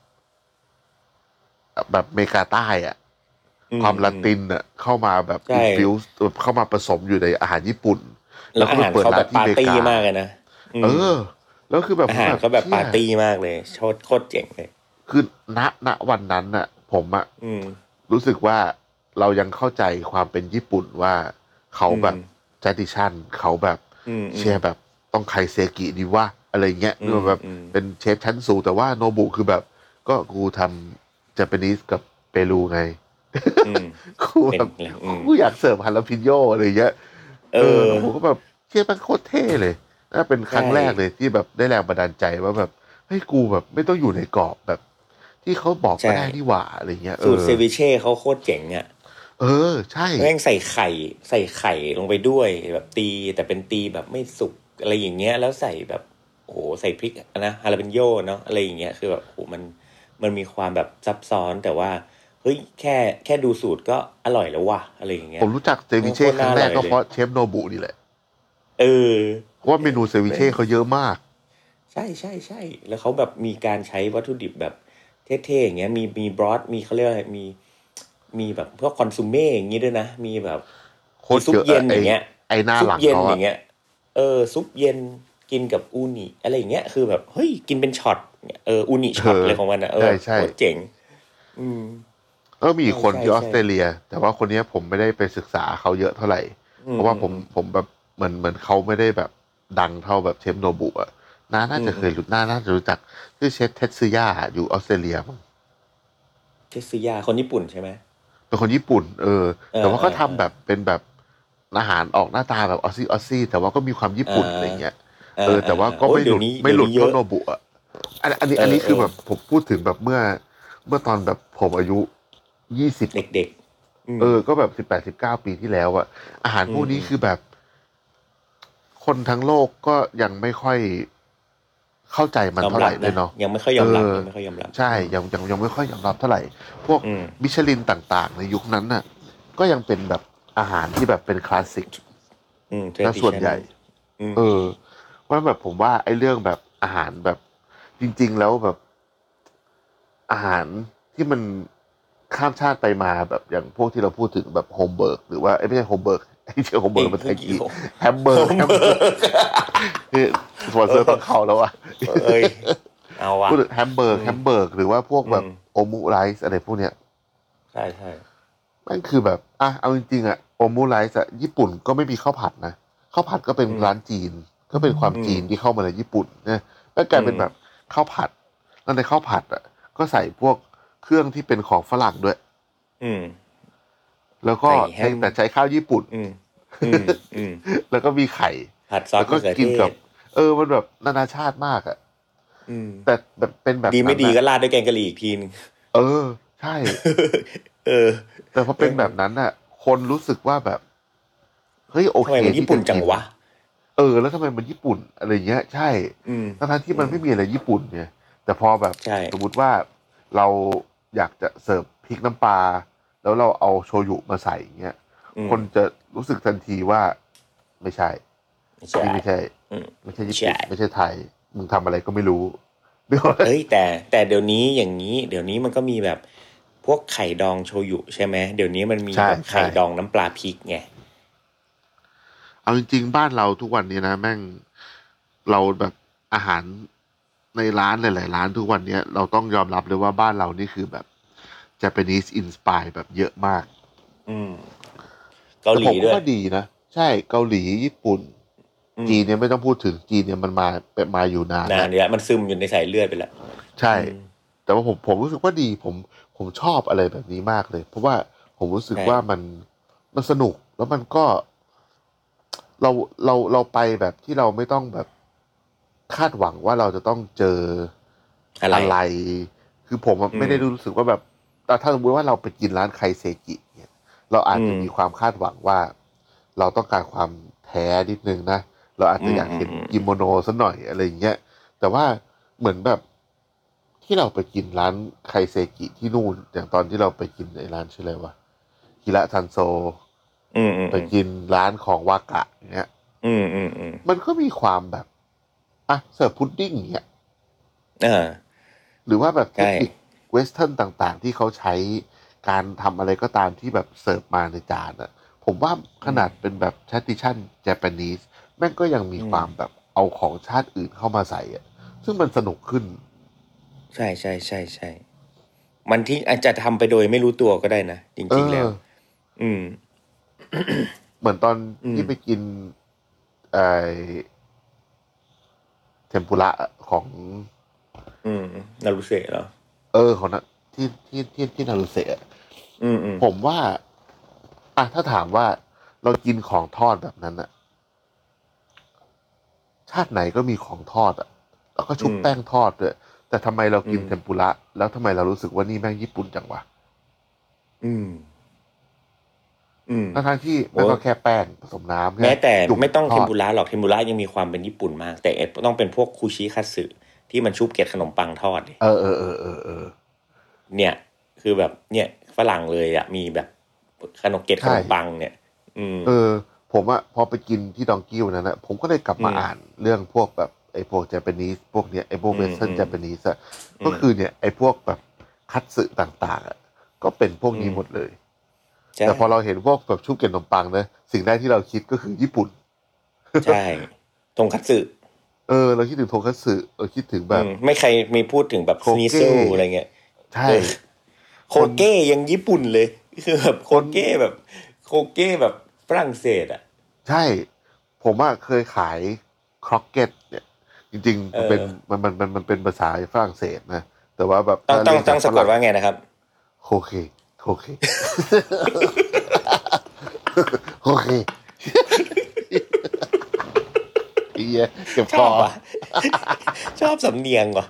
แบบเมกาใต้อะอืมความละตินอะเข้ามาแบบใช่ infuse เข้ามาผสมอยู่ในอาหารญี่ปุ่น แล้วอาหารเขาแบบปาร์ตี้มากเลยนะเออ แล้วคือแบบอาหารเขาแบบเชี่ยปาร์ตี้มากเลยโคตรโคตรเจ๋งเลย คือณณวันนั้นน่ะผมอะอืมรู้สึกว่าเรายังเข้าใจความเป็นญี่ปุ่นว่าเขาแบบ อืม j a ดิชันเขาแบบอืมเชียร์แบบต้องไคเซกิดีว่าอะไรเงี้ยอืมหรือว่าแบบอืมเป็นเชฟชั้นสูงแต่ว่าโนบุคือแบบ ก็กูทำญี่ปุ่นกับเปรูไงอืมกูแบบเป็นเลยอืมกูอยากเสิร์ฟฮาลาพิโยอะไรเงี้ยเออแล้วผมก็แบบเชี่ยมันโคตรเท่เลยน่าเป็นครั้งใช่แรกเลยที่แบบได้แรงบันดาลใจว่าแบบเฮ้ยกูแบบไม่ต้องอยู่ในกรอบแบบ ที่เขาบอกก็ได้นี่หว่าอะไรเงี้ยเอสูตอรเซวิเช่เขาโคตรเจ๋งอะ เออ ใช่แม่งใส่ไข่ ใส่ไข่ลงไปด้วยแบบตี แต่เป็นตีแบบไม่สุกอะไรอย่างเงี้ย แล้วใส่แบบโอ้โหใส่พริกนะฮาลาเปนโยเนาะอะไรอย่างเงี้ยคือแบบโอ้โหมันมันมีความแบบซับซ้อนแต่ว่าเฮ้ยแค่แค่ดูสูตรก็อร่อยแล้วว่ะอะไรอย่างเงี้ยผมรู้จักเซวิเช่โคตรครั้งแรกน่าอร่อยก็เลยเพราะเชฟโนบุนี่แหละ เออเพราะว่าเมนูเซวิเช่เขาเยอะมาก ใช่ใช่ใช่แล้วเขาแบบมีการใช้วัตถุดิบแบบเท่ๆอย่างเงี้ยมีมี broth มีเขาเรียกอะไรมี มีแบบพวก consommé อย่างงี้ด้วยนะ มีแบบโคตรซุปเย็นเยอะไอ้อย่างเงี้ยไอ้หน้าซุปหลังเย็นเขาออะย่างเงี้ย เออ ซุปเย็นกินกับอูนิอะไรอย่างเงี้ยคือแบบเฮ้ยกินเป็นช็อตเอออูนิช็อตอะไรของมันอะเออใช่ใช่โคตรเจ๋ง อืมเออมีอีกคนใช่ที่ใช่ออสเตรเลีย แต่ว่าคนเนี้ยผมไม่ได้ไปศึกษาเขาเยอะเท่าไหร่อืมเพราะว่าผมผมแบบเหมือนเหมือนเขาไม่ได้แบบดังเท่าแบบเชฟโนบุอะน่าน่าจะอืมเคยรู้น่าน่าจะรู้จักชื่อเชฟเทตสึยะอยู่ออสเตรเลียมั้งเทตสึยะคนญี่ปุ่นใช่ไหม เป็นคนญี่ปุ่น เออเออแต่ว่าก็เออทำแบบเป็นแบบอาหารออกหน้าตาแบบ Aussie Aussie แต่ว่าก็มีความญี่ปุ่นเออออะไรเงี้ยเออ แต่ว่าก็โอ้ยไม่หลุดเดี๋ยวนี้ไม่หลุดเดี๋ยวนี้เยอะเท่าโนบุอะอันอันนี้เอออันนี้คือเออแบบผมพูดถึงแบบเมื่อ เมื่อตอนแบบผมอายุยี่สิบเด็กๆมเออ ก็แบบสิบแปดสิบเก้าปีที่แล้วอะอาหารพวกนี้อืมคือแบบ คนทั้งโลกก็ยังไม่ค่อย เข้าใจมันยอมเท่าไหรัร่บเลยเนาะยังไม่ค่อยยอมรับเออยังไม่ค่อยยอมรับใช่ยังยังยังไม่ค่อยยอมรับเท่าไหร่ พวกอืมมิชลินต่าง ๆ ในยุคนั้นน่ะ ก็ยังเป็นแบบอาหารที่แบบเป็นคลาสสิกอืมและส่วนใหญ่อืมเออว่าแบบผมว่าไอ้เรื่องแบบอาหารแบบ จริง ๆ แล้วแบบ อาหารที่มันข้ามชาติไปมาแบบอย่างพวกที่เราพูดถึงแบบโฮมเบิร์กหรือว่าเอ้ยไม่ใช่โฮมเบิร์กไอ้ เชื่อโฮมเบิร์กเป็นไทยกีแฮมเบอร์กแฮมเบอร์กนี่สปอนเซอร์ต้องเข้าแล้วอะเอ้ยเอาว่ะพูดถึงแฮมเบอร์กอืมแฮมเบอร์กหรือว่าพวกแบบอืมโอมูไรซ์อะไรพวกเนี้ยใช่ใช่มันคือแบบอะเอาจริงๆอะโอมูไรซ์อะญี่ปุ่นก็ไม่มีข้าวผัดนะข้าวผัดก็เป็นร้านจีน ก็เป็นความจีนที่เข้ามาในญี่ปุ่นนะแล้วกลายเป็นแบบข้าวผัดแล้วในข้าวผัดอะ ก็ใส่พวกเครื่องที่เป็นของฝรั่งด้วย อืม แล้วก็ใส่แฮมแต่ใช้ข้าวญี่ปุ่นอืมอืมอืม แล้วก็มีไข่ผัดซอสแล้วก็มะเขือกินเทกับศเออมันแบบนานาชาติมากอะอืมแต่แบบเป็นแบบดีไม่ดีนั้นก็อะราดด้วยแกงกะหรี่อีกทีนึงเออ ใช่ เออ แต่พอเป็นแบบนั้นอะ คนรู้สึกว่าแบบเฮ้ยโอทำเคไมมันญี่ปุ่นที่ะจังวะเออ แล้วทำไมมันญี่ปุ่นอะไรเงี้ย ใช่อืมทั้งๆที่มันไม่มีอะไรญี่ปุ่นเนี่ยแต่พอแบบใช่สมมติว่าเราอยากจะเสิร์ฟพริกน้ำปลาแล้วเราเอาโชยุมาใส่เงี้ยอืม คนจะรู้สึกทันทีว่าไม่ใช่ใช่นี่ไม่ใช่อืมไม่ใช่ญี่ใช่ปุ่นไม่ใช่ไทย มึงทำอะไรก็ไม่รู้เดี๋ยวเอ้ยแต่แต่เดี๋ยวนี้อย่างนี้ เดี๋ยวนี้มันก็มีแบบพวกไข่ดองโชยุใช่ไหมเดี๋ยวนี้มันมีใช่แบบไข่ใช่ดองน้ำปลาพริกไงเอาจริงๆบ้านเราทุกวันนี้นะแม่งเราแบบอาหารในร้านหลายๆร้านทุกวันเนี้ยเราต้องยอมรับเลยว่าบ้านเรานี่คือแบบ Japanese inspire แบบเยอะมาก อืม เกาหลีแต่ผมด้วยก็ดีนะ ใช่เกาหลีญี่ปุ่นอืมจีนเนี่ยไม่ต้องพูดถึงจีนเนี่ยมันมาเป็นมาอยู่นานนานแล้วเนี่ยมันซึมอยู่ในสายเลือดไปแล้วใช่ แต่ว่าผมผมรู้สึกว่าดี ผมผมชอบอะไรแบบนี้มากเลย เพราะว่าผมรู้สึกใช่ว่ามันมันสนุกแล้วมันก็ เราเราเราไปแบบที่เราไม่ต้องแบบคาดหวังว่าเราจะต้องเจออะไรอะไรคือผมอะอืมไม่ได้รู้สึกว่าแบบแต่ถ้าสมมติว่าเราไปกินร้านไคเซกิ เนี่ยเราอาจจะอืมมีความคาดหวังว่า เราต้องการความแท้นิดนึงนะ เราอาจจะอยากเห็นอืมอืมกิโมโนสักหน่อยอะไรอย่างเงี้ยแต่ว่าเหมือนแบบที่เราไปกินร้านไคเซกิที่นู่นอย่างตอนที่เราไปกินในร้านชื่ออะไรวะฮิระทันโซอืมอืมไปกินร้านของวากะอย่างเงี้ยอืมอืมอืมมันก็มีความแบบอะเสิร์ฟพุดดิ้งอย่างเงี้ยอ่าหรือว่าแบบใช่ technique western ต่าง ๆ ที่เขาใช้ การทำอะไรก็ตามที่แบบเสิร์ฟมาในจานอะผมว่าขนาดเป็นแบบ tradition Japanese แม่งก็ยังมีความแบบเอาของชาติอื่นเข้ามาใส่อะซึ่งมันสนุกขึ้น ใช่ใช่ใช่ใช่มันที่อาจจะทำไปโดยไม่รู้ตัวก็ได้นะจเอริงๆอแล้ว อืม เหมือนตอนอืมที่ไปกินไอ้เทมปุระของ อืม นารุเซะเหรอ เออ ของนะที่ที่ที่ที่นารุเซะ อืมอืมผมว่า อะถ้าถามว่าเรากินของทอดแบบนั้นอะชาติไหนก็มีของทอดอะแล้วก็ชุบแป้งทอดด้วยแต่ทำไมเรากินเทมปุระแล้วทำไมเรารู้สึกว่านี่แม่งญี่ปุ่นจังวะอืม อืมทั้งๆที่มันก็แค่แป้งผสมน้ำแม้แต่จุ่ไม่ต้องทเทอมดปุระหรอกเทมปุระยังมีความเป็นญี่ปุ่นมาก แต่ต้องเป็นพวกคูชิคัตสึที่มันชุบเกล็ดขนมปังทอดดิเออเออเออเออเออเนี่ย คือแบบเนี่ย ฝรั่งเลยอะมีแบบขนมเกล็ดใช่ขนมปังเนี่ย อืมเออ ผมอะพอไปกินที่ดองกี้วันนั้นอะผมก็เลยกลับมาอืมอ่านเรื่องพวกแบบไอ้พวก Japanese พวกเนี้ยไอ้พวกอืมเวสเทิร์นอืม Japanese อะอืมก็คือเนี่ยไอ้พวกแบบคัตสึต่างๆอะก็เป็นพวกนี้อืมหมดเลยใช่แต่พอเราเห็นพวกแบบชุบเกล็ดขนมปังนะสิ่งแรกที่เราคิดก็คือญี่ปุ่น ใช่ทงคัตสึเออ เราคิดถึงโทคัตสึเราคิดถึงแบบอืมไม่ใครมีพูดถึงแบบโคสเก้นิโซอะไรเงี้ย ใช่เออ โคเก้ยังญี่ปุ่นเลย คือแบบโคเก้แบบ โคเก้แบบฝรั่งเศสอะ ใช่ ผมอะเคยขายครอกเก็ตเนี่ย จริงๆมันเป็นเออมันมันมันมันเป็นภาษาฝรั่งเศสนะ แต่ว่าแบบต้องต้องถ้าเรียต้องจสะกดฝรั่ว่าไงนะครับโคเคโคเคโคเคเฮียเก็บชคออบอะชอบสำเนียงว่ะ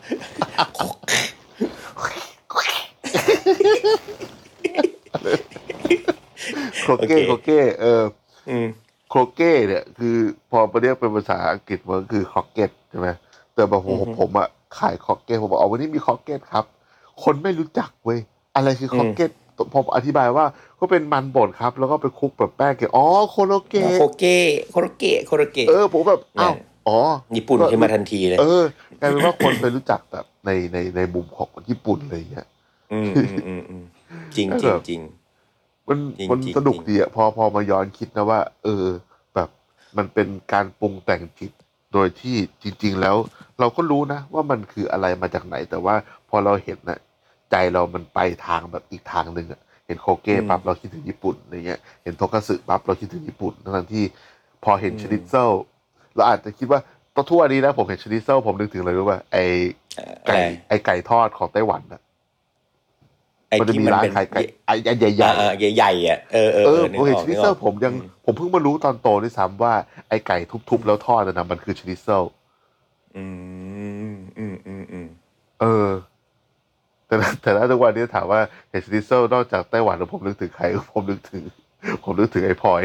โครเก้โอเคโครเก้เอออืมโครเก้เนี่ยคือพอมาเรียกเป็นภาษาอังกฤษมันก็คือคอกเก็ตใช่ไหมแต่แบบผมอือฮึผมอะขาย croquette ผมบอกอ๋อวันนี้มี croquette ครับ คนไม่รู้จักเว้ยอะไรคือ croquette ผมอธิบายว่าก็เป็นมันบดครับ แล้วก็ไปคลุกแบบแป้งเกล็ดอ๋อโคโรเกะโคโรเกะโคโรเกะโคโรเกะเออผมแบบอ้าวนั่นอ๋อญี่ปุ่นขึ้นมาทันทีเลยเออ กลายเป็นว่าคนไปรู้จักแบบในในในมุมของญี่ปุ่นอะไรอย่างเงี้ย อืมอืมอืมอืมจริงจริงจริง มันจริงมันจริงสนุกจริง ดีอะพอพอมาย้อนคิดนะว่า เออ แบบมันเป็นการปรุงแต่งจิตโดยที่จริง ๆ แล้ว เราก็รู้นะ ว่ามันคืออะไรมาจากไหน แต่ว่าพอเราเห็นนะใจเรามันไปทางแบบอีกทางหนึ่งอะเห็นโคเก้ปั๊บเราคิดถึงญี่ปุ่นอะไรเงี้ยเห็นโทคัตสึปั๊บเราคิดถึงญี่ปุ่นทั้งๆที่ พอเห็นชนิดเซลเราอาจจะคิดว่าตอนทั่วนี้นะผมเห็นชนิดเซลผมนึกถึงอะไรรู้ป่ะไออะไก่ไรไอไก่ทอดของไต้หวันอะ ไอ้มันจะที่มีมันร้านเป็นขายไก่ไอ้อันใหญ่ๆอ่าๆใหญ่ๆอะเออเออเอเอออนึผมกเห็นออกชนินึดกอเซอลกผมยังอืมผมเพิ่งมารู้ตอนโตด้วยซ้ำว่าไอไก่ทุบๆแล้วทอดนะมันคือชนิดเซลอืมอืมอืมอืมเออ แต่ละแต่ละทุกวันนี้ถามว่าเห็นชนิดเซลนอกจากไต้หวันแล้วผมนึกถึงใครผมนึกถึง ผมนึกถึงไอ้พลอย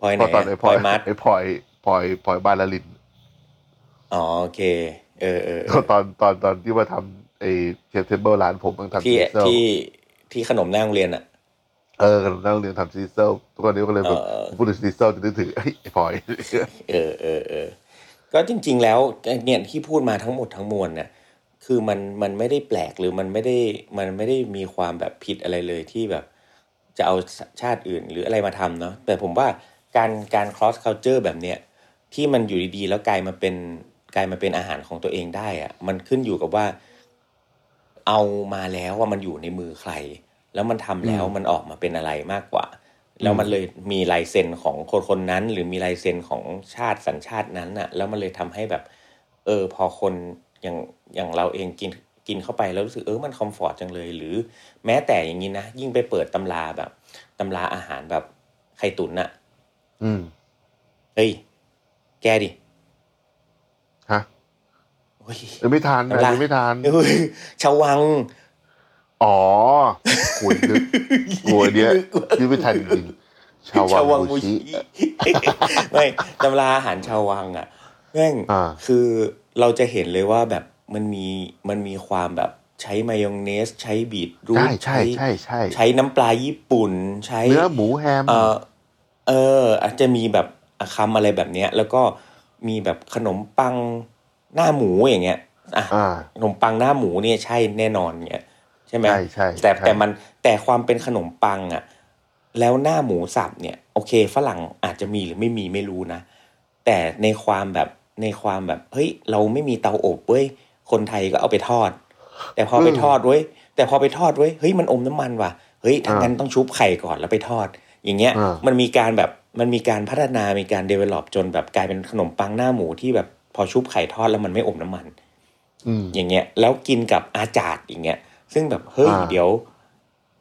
พลอยไหพนอตอนอะไอ้พพลลออยยมัดไอ้พลอยพลอยพลอยบ้านละลินอ๋อโอเค เออเออเอตออนตอนตอนตอนที่มาทำ ไอ้ chef table ร้านผมต้องทำชที่ที่ที่ขนมหน้าโรงเรียนอะ เออกันนั่งเรียนทำ schnitzel ทุกวันนี้ก็เลยแบบเออ พูดถึง schnitzel จะนึกถึงเฮ้ยไอ้พลอย เออเออเออก็จริง ๆ แล้วเนี่ยที่พูดมาทั้งหมดทั้งมวลเนี่ยคือมันมันไม่ได้แปลกหรือมันไม่ได้มันไม่ได้มีความแบบผิดอะไรเลยที่แบบ จะเอาชาติอื่นหรืออะไรมาทำเนาะแต่ผมว่าการการ cross culture แบบเนี้ยที่มันอยู่ดีๆ แล้วกลายมาเป็นกลายมาเป็นอาหารของตัวเองได้อะมันขึ้นอยู่กับว่า เอามาแล้วว่ามันอยู่ในมือใคร แล้วมันทำแล้วมันออกมาเป็นอะไรมากกว่า แล้วมันเลยมีลายเซ็นของคนคนนั้น หรือมีลายเซ็นของชาติสัญชาตินั้นน่ะ แล้วมันเลยทำให้แบบ เออ พอคนอย่างอย่างเราเองกินกินเข้าไปแล้วรู้สึกเออมันคอมฟอร์ตจังเลย หรือแม้แต่อย่างนี้นะยิ่งไปเปิดตำราแบบตำราอาหารแบบไข่ตุ๋นน่ะ อืมเฮ้ยแกดิฮะ โอ้ยยังไม่ทานน้ำลายยังไม่ทานเอ้ยชาววัง อ๋อคุยนึกกลัวเนี้ยคิดไม่ทันจริงๆชาวชาววัวังงบูบูชิชิไม่ตำราอาหารชาววังอะแม่งอ่าคือเราจะเห็นเลยว่าแบบมันมีมันมีความแบบใช้มายองเนส ใช้บีทรูใช่ทใช่ใช่ใช่ใช้น้ำปลาญี่ปุ่น ใช้เนื้อหมูแฮม เออเอออาจจะมีแบบคำอะไรแบบเนี้ย แล้วก็มีแบบขนมปัง หน้าหมูอย่างเงี้ยอะอ่าขนมปังหน้าหมูเนี่ยใช่แน่นอนเงี้ยใช่ไหมใช่ใช่แต่ใช่แต่มันแต่ความเป็นขนมปังอะแล้วหน้าหมูสับเนี่ย โอเค ฝรั่งอาจจะมีหรือไม่มีไม่รู้นะ แต่ในความแบบในความแบบเฮ้ยเราไม่มีเตาอบเว้ยคนไทยก็เอาไปทอด แต่พอไปทอดเว้ยแต่พอไปทอดเว้ยเฮ้ยมันอมน้ำมันว่ะเฮ้ยทั้างนั้นต้องชุบไข่ก่อนแล้วไปทอด อย่างเงี้ยอ่ามันมีการแบบมันมีการพัฒนามีการ develop จนแบบกลายเป็นขนมปังหน้าหมูที่แบบ พอชุบไข่ทอดแล้วมันไม่อมน้ำมันอืมอย่างเงี้ย แล้วกินกับอาจาดอย่างเงี้ย ซึ่งแบบเฮ้ยอ่าเดี๋ยว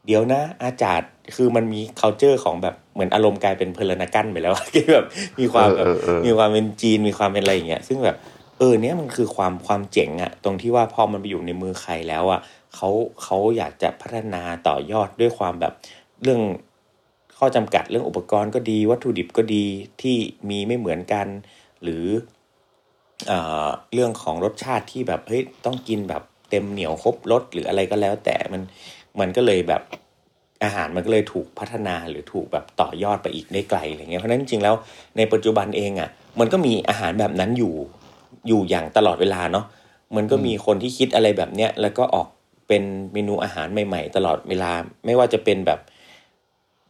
เดี๋ยวนะ อาจาดคือมันมี culture ของแบบเหมือนอารมณ์กลายเป็นเพลนากันไปแล้วที่แบบมีความแบบเออเออเออมีความเป็นจีนมีความเป็นอะไรอย่างเงี้ยซึ่งแบบเออเนี้ยมันคือความความเจ๋งอะตรงที่ว่าพอมันไปอยู่ในมือใครแล้วอะเขาเขาอยากจะพัฒนาต่อยอดด้วยความแบบเรื่องข้อจำกัดเรื่องอุปกรณ์ก็ดีวัตถุดิบก็ดีที่มีไม่เหมือนกัน หรือ เอ่อเรื่องของรสชาติที่แบบเฮ้ยต้องกินแบบเต็มเหนียวครบรสหรืออะไรก็แล้ว แต่มันมันก็เลยแบบอาหารมันก็เลยถูกพัฒนาหรือถูกแบบต่อยอดไปอีกได้ไกลอะไรเงี้ยเพราะฉะนั้นจริงๆแล้วในปัจจุบันเองอะ มันก็มีอาหารแบบนั้นอยู่อยู่อย่างตลอดเวลาเนาะมันก็มีคนที่คิดอะไรแบบเนี้ยแล้วก็ออกเป็นเมนูอาหารใหม่ ๆ ตลอดเวลา ไม่ว่าจะเป็นแบบ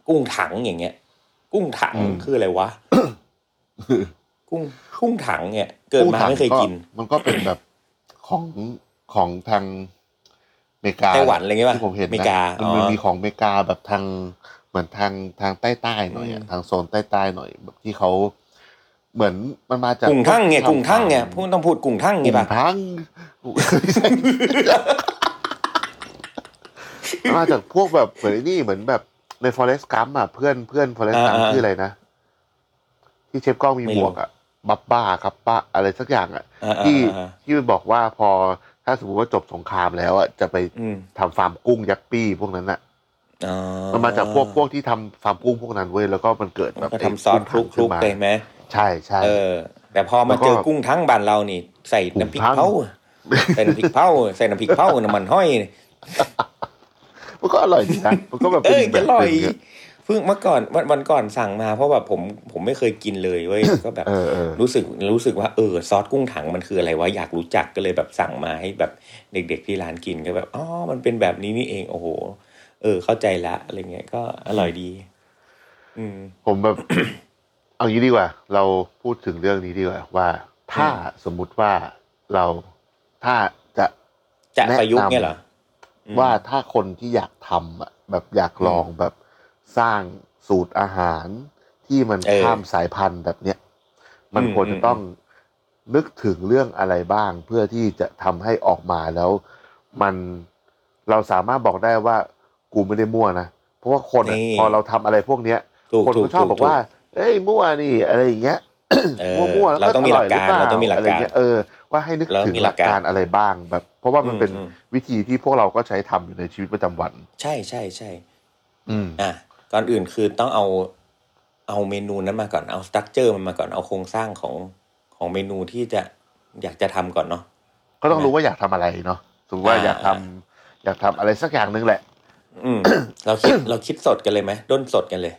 กุ้งถังอย่างเงี้ย กุ้งถังอืมคืออะไรวะ กุ้งกุ้งถังเนี่ย เกิดมาไม่เคยกิน มันก็เป็นแบบของของทางอเมริกาไต้หวันอะไรเงี้ยป่ะที่ผมเห็นอเมนะริกามันอ๋อมันมีของอเมริกาแบบทางเหมือนทางทางใต้ใต้ๆหน่อยอะอืมทางโซนใต้ใต้ๆหน่อย แบบที่เขาเหมือนมันมาจากกุ้งทั้งเนี่ยกุ้งทั้งเนี่ยทพูดต้องพูดกุ้งทั้งกุ้ไงงป่ะทั้งมันมาจากพวกแบบเหมือนไอ้นี่เหมือนแบบใน Forest Gump อะเพื่อนเพื่อน Forest อ่า Gump อ่าชื่ออะไรนะ ที่เชฟกล้องมีไม่หมรู้วกอะ บับบ้าครับป้าอะไรสักอย่างอะอ่าที่อ่าที่มันบอกว่าพอถ้าสมมติว่าจบสงครามแล้วอะจะไปอืมทำฟาร์มกุ้งยักษ์ปี้พวกนั้นอะอ๋อมันมาจากพวกพวกที่ทำฟาร์มกุ้งพวกนั้นเว้ยแล้วก็มันเกิดแบบก็ทำซอสคลุกคลุกๆไปไหมใช่ใช่เออ แต่พอมาเจอกุ้งทั้งบ้านเรานี่ ใส่น้ำพริกเผาใส่น้ำพริกเผาใส่น้ำพริกเผาน้ำมันห้อยมันก็อร่อยดีนะมันก็แบบเอ้ยเป็นอแบบ ร่อยหนึ่งอะเพิ่งเมื่อก่อนวันวันก่อนสั่งมา เพราะแบบผมผมไม่เคยกินเลยเว้ยก็แบบเออเออรู้สึกรู้สึกว่าเออซอสกุ้งถังมันคืออะไรวะอยากรู้จักก็เลยแบบสั่งมาให้แบบเด็ก ๆที่ร้านกินก็แบบอ๋อมันเป็นแบบนี้นี่เองโอ้โห เออ เข้าใจละอะไรเงี้ยก็อร่อยดี อืม ผมแบบเอางี้ดีกว่า เราพูดถึงเรื่องนี้ดีกว่าว่า ถ้าสมมุติว่าเราถ้าจะจะแนะนำประยุกต์เนี่ยเหรออืมว่าถ้าคนที่อยากทำอะแบบอยากลองแบบ สร้างสูตรอาหารที่มันเออข้ามสายพันธุ์แบบเนี้ยมันอืมควรจะอืมต้องนึกถึงเรื่องอะไรบ้าง เพื่อที่จะทำให้ออกมาแล้ว มันเราสามารถบอกได้ว่ากูไม่ได้มั่วนะเพราะว่าคนอะนี่พอเราทำอะไรพวกเนี้ยถูกคนถูกก็ชอบถูกบอกว่า เอ้ยมั่วนี่อะไรอย่างเงี้ยเออมั่วๆแล้วเราต้องมีหลักการออยเราต้องมีหลักะไรการเงี้ยเออว่าให้นึกเราถึงมีหหลัลักกการการอะไรบ้างแบบ เพราะว่ามันอืมเป็นอืมวิธีที่พวกเราก็ใช้ทำอยู่ในชีวิตประจำวัน ใช่ใช่ใช่อืมอะ ก่อนอื่นคือต้องเอาเอาเมนูนั้นมาก่อนเอาสตั๊กเจอร์มันมาก่อนเอาโครงสร้างของของเมนูที่จะอยากจะทำก่อนเนาะก็ต้องรู้ว่าอยากทำอะไรเนาะสมมติว่าอ่าอยากทำอยากทำอะไรสักอย่างหนึ่งแหละ อืมเราคิดเราคิดสดกันเลยไหมด้นสดกันเลย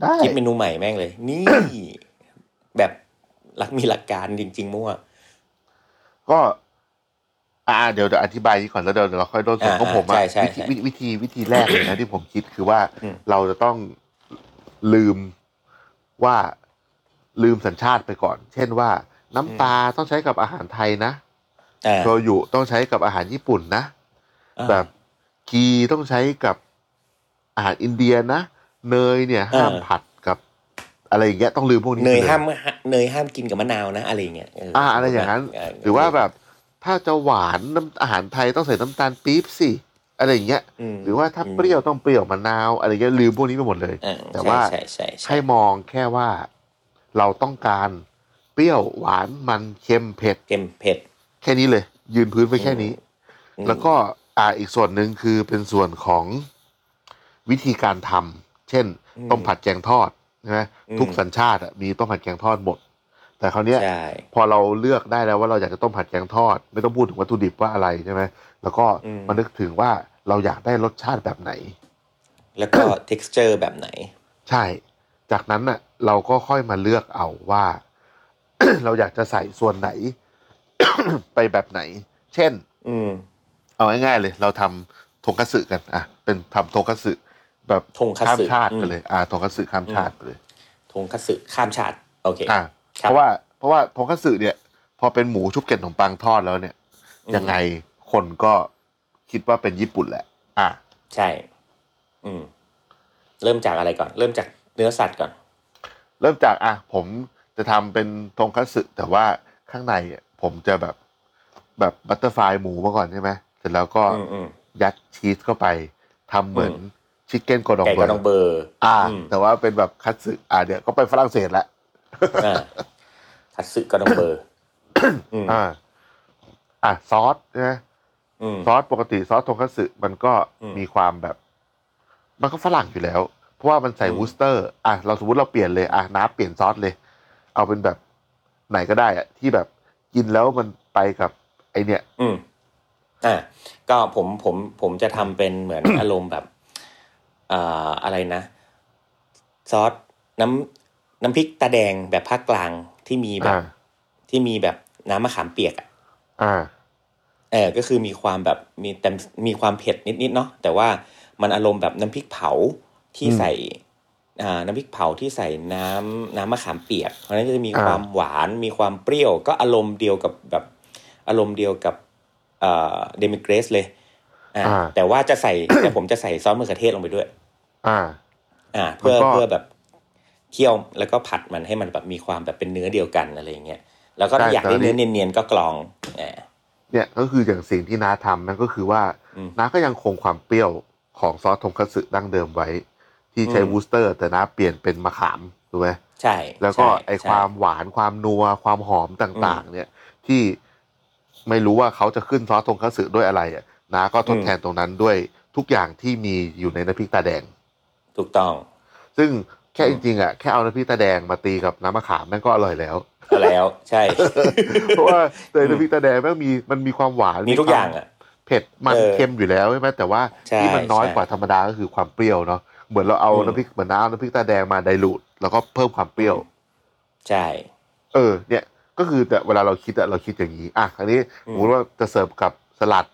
ได้คิดเมนูใหม่แม่งเลย นี่แบบหลักมีหลักการจริง ๆ มั่วก็ อ่าเดี๋ยวเดี๋ยวอธิบายนี้ก่อนแล้วเดี๋ยวเดี๋ยวเราค่อยโดนส่วนอ่าของผมใช่อะใช่วิธีใช่วิวิธีวิธีแรกเลยนะที่ผมคิดคือว่าอืมเราจะต้องลืมว่าลืมสัญชาติไปก่อน เช่นว่า น้ำปลาต้องใช้กับอาหารไทยนะอ่าโชยุต้องใช้กับอาหารญี่ปุ่นนะอ่าแบบกีต้องใช้กับอาหารอินเดียนะเนยเนี่ยห้ามเออผัดกับอะไรอย่างเงี้ยต้องลืมพวกนี้เนยไปลห้ามเนยห้ามกินกับมะนาวนะอะไรอย่างเงี้ยเอ่าอะไรอย่างนั้น หรือว่าแบบ ถ้าจะหวานน้ำอาหารไทยต้องใส่น้ำตาลปี๊บสิอะไรอย่างเงี้ยมหรือว่าถ้าเปรี้ยวต้องเปรี้ยวมะนาวอะไรเงี้ยลืมพวกนี้ไปหมดเลยอ่แต่ว่าใช่ใช่ใช่ให้มองแค่ว่าเราต้องการเปรี้ยวหวานมันเค็มเผ็ดเค็มเผ็ด แค่นี้เลย ยืนพื้นไปแค่นี้อืมแล้วก็อ่าอีกส่วนหนึ่งคือเป็นส่วนของวิธีการทำเช่น ต้มผัดแกงทอดใช่ไหมทุกสัญชาติอะมีต้มผัดแกงทอดหมด แต่คราวเนี้ยใช่พอเราเลือกได้แล้วว่าเราอยากจะต้มผัดแกงทอด ไม่ต้องพูดถึงวัตถุดิบว่าอะไรใช่ไหมแล้วก็อืม มานึกถึงว่าเราอยากได้รสชาติแบบไหน แล้วก็ texture แบบไหน ใช่ จากนั้นน่ะเราก็ค่อยมาเลือกเอาว่า เราอยากจะใส่ส่วนไหน ไปแบบไหน เช่น อืมเอาง่ายๆเลย เราทำทงคัตสึกันอะเป็นทำทงคัตสึแบบทงคัตสึข้ามชาติอืมไปเลย อ่าทงคัตสึข้ามชาติไปเลย ทงคัตสึข้ามชาติ โอเค อ่าครับ เพราะว่าเพราะว่าทงคัตสึเนี่ย พอเป็นหมูชุบเกล็ดขนมปังทอดแล้วเนี่ยอืมยังไงคนก็คิดว่าเป็นญี่ปุ่นแหละ อะใช่ อืม เริ่มจากอะไรก่อน เริ่มจากเนื้อสัตว์ก่อน เริ่มจากอะผมจะทำเป็นทงคัตสึแต่ว่าข้างในอะผมจะแบบแบบ butterfly หมูมาก่อนใช่ไหมเสร็จแล้วก็อืมอืมยัดชีสเข้าไปทำเหมือนอืม chicken cordon bleu ไก่ cordon bleu อ่าอืมแต่ว่าเป็นแบบคัตสึอ่าเดี๋ยวก็ไปฝรั่งเศสละ อ่าคัตสึ cordon bleu อืมอ่า อะซอสใช่ไหมอืมซอสปกติซอสทงคัตสึมันก็อืมมีความแบบ มันก็ฝรั่งอยู่แล้ว เพราะว่ามันใส่อืม Worcester อะเราสมมติเราเปลี่ยนเลยอะน้าเปลี่ยนซอสเลย เอาเป็นแบบไหนก็ได้อะที่แบบกินแล้วมันไปกับ ไอเนี่ย อืมอ่าก็ผมผมผมจะทำเป็นเหมือนอารมณ์แบบอ่าอะไรนะ ซอสน้ำ น้ำพริกตาแดงแบบภาคกลางที่มีแบบอ่าที่มีแบบน้ำมะขามเปียกอะอ่าเออก็คือมีความแบบมีแต่มีความเผ็ดนิดๆเนาะแต่ว่ามันอารมณ์แบบน้ำพริกเผาที่อืมใส่อ่าน้ำพริกเผาที่ใส่น้ำน้ำมะขามเปียก เพราะฉะนั้นก็จะมีอ่าความหวานมีความเปรี้ยว ก็อารมณ์เดียวกับแบบอารมณ์เดียวกับเอ่อเดมิเกรสเลยอ่าอ่าแต่ว่าจะใส่แต่ผมจะใส่ซอสมะเขือเทศลงไปด้วย อ่า อ่า เพื่อมันก็เพื่อแบบ เคี่ยวแล้วก็ผัดมันให้มันแบบมีความแบบเป็นเนื้อเดียวกันอะไรอย่างเงี้ยแล้วก็ถ้าอยากได้เนื้อเนียนๆก็กรองอ่าเนี่ยก็คืออย่างสิ่งที่น้าทำนั่นก็คือว่าอืมน้าก็ยังคงความเปรี้ยวของซอสทงคัตสึดั้งเดิมไว้ ที่ใช้อืม Worcester แต่น้าเปลี่ยนเป็นมะขามถูกไหมใช่ แล้วก็ใช่ไอใช่ความหวานความนัวความหอมต่างๆ เนี่ยที่ไม่รู้ว่าเขาจะขึ้นซอสทงคัตสึด้วยอะไรอะน้าก็ทดแทนตรงนั้นด้วยทุกอย่างที่มีอยู่ในน้ำพริกตาแดง ถูกต้อง ซึ่ง แค่อืจริงๆอะแค่เอาน้ำพริกตาแดงมาตีกับน้ำมะขามแม่งก็อร่อยแล้วก็แล้วใช่ เพราะว่าในน้ำพริกตาแดงแม่งมีมันมีความหวานมีทุกอย่างอะเผ็ดมันเออเค็มอยู่แล้วใช่ไหมแต่ว่าใช่ที่มันน้อยใช่กว่าธรรมดาก็คือความเปรี้ยวเนาะเหมือนเราเอาอืมน้ำพริกเหมือนน้ำน้ำพริกตาแดงมาไดรูดแล้วก็เพิ่มความเปรี้ยว ใช่ เออ เนี่ยก็คือแต่เวลาเราคิดอะเราคิดอย่างนี้อะอันนี้อืสมมมติว่าจะเสิร์ฟกับสลัด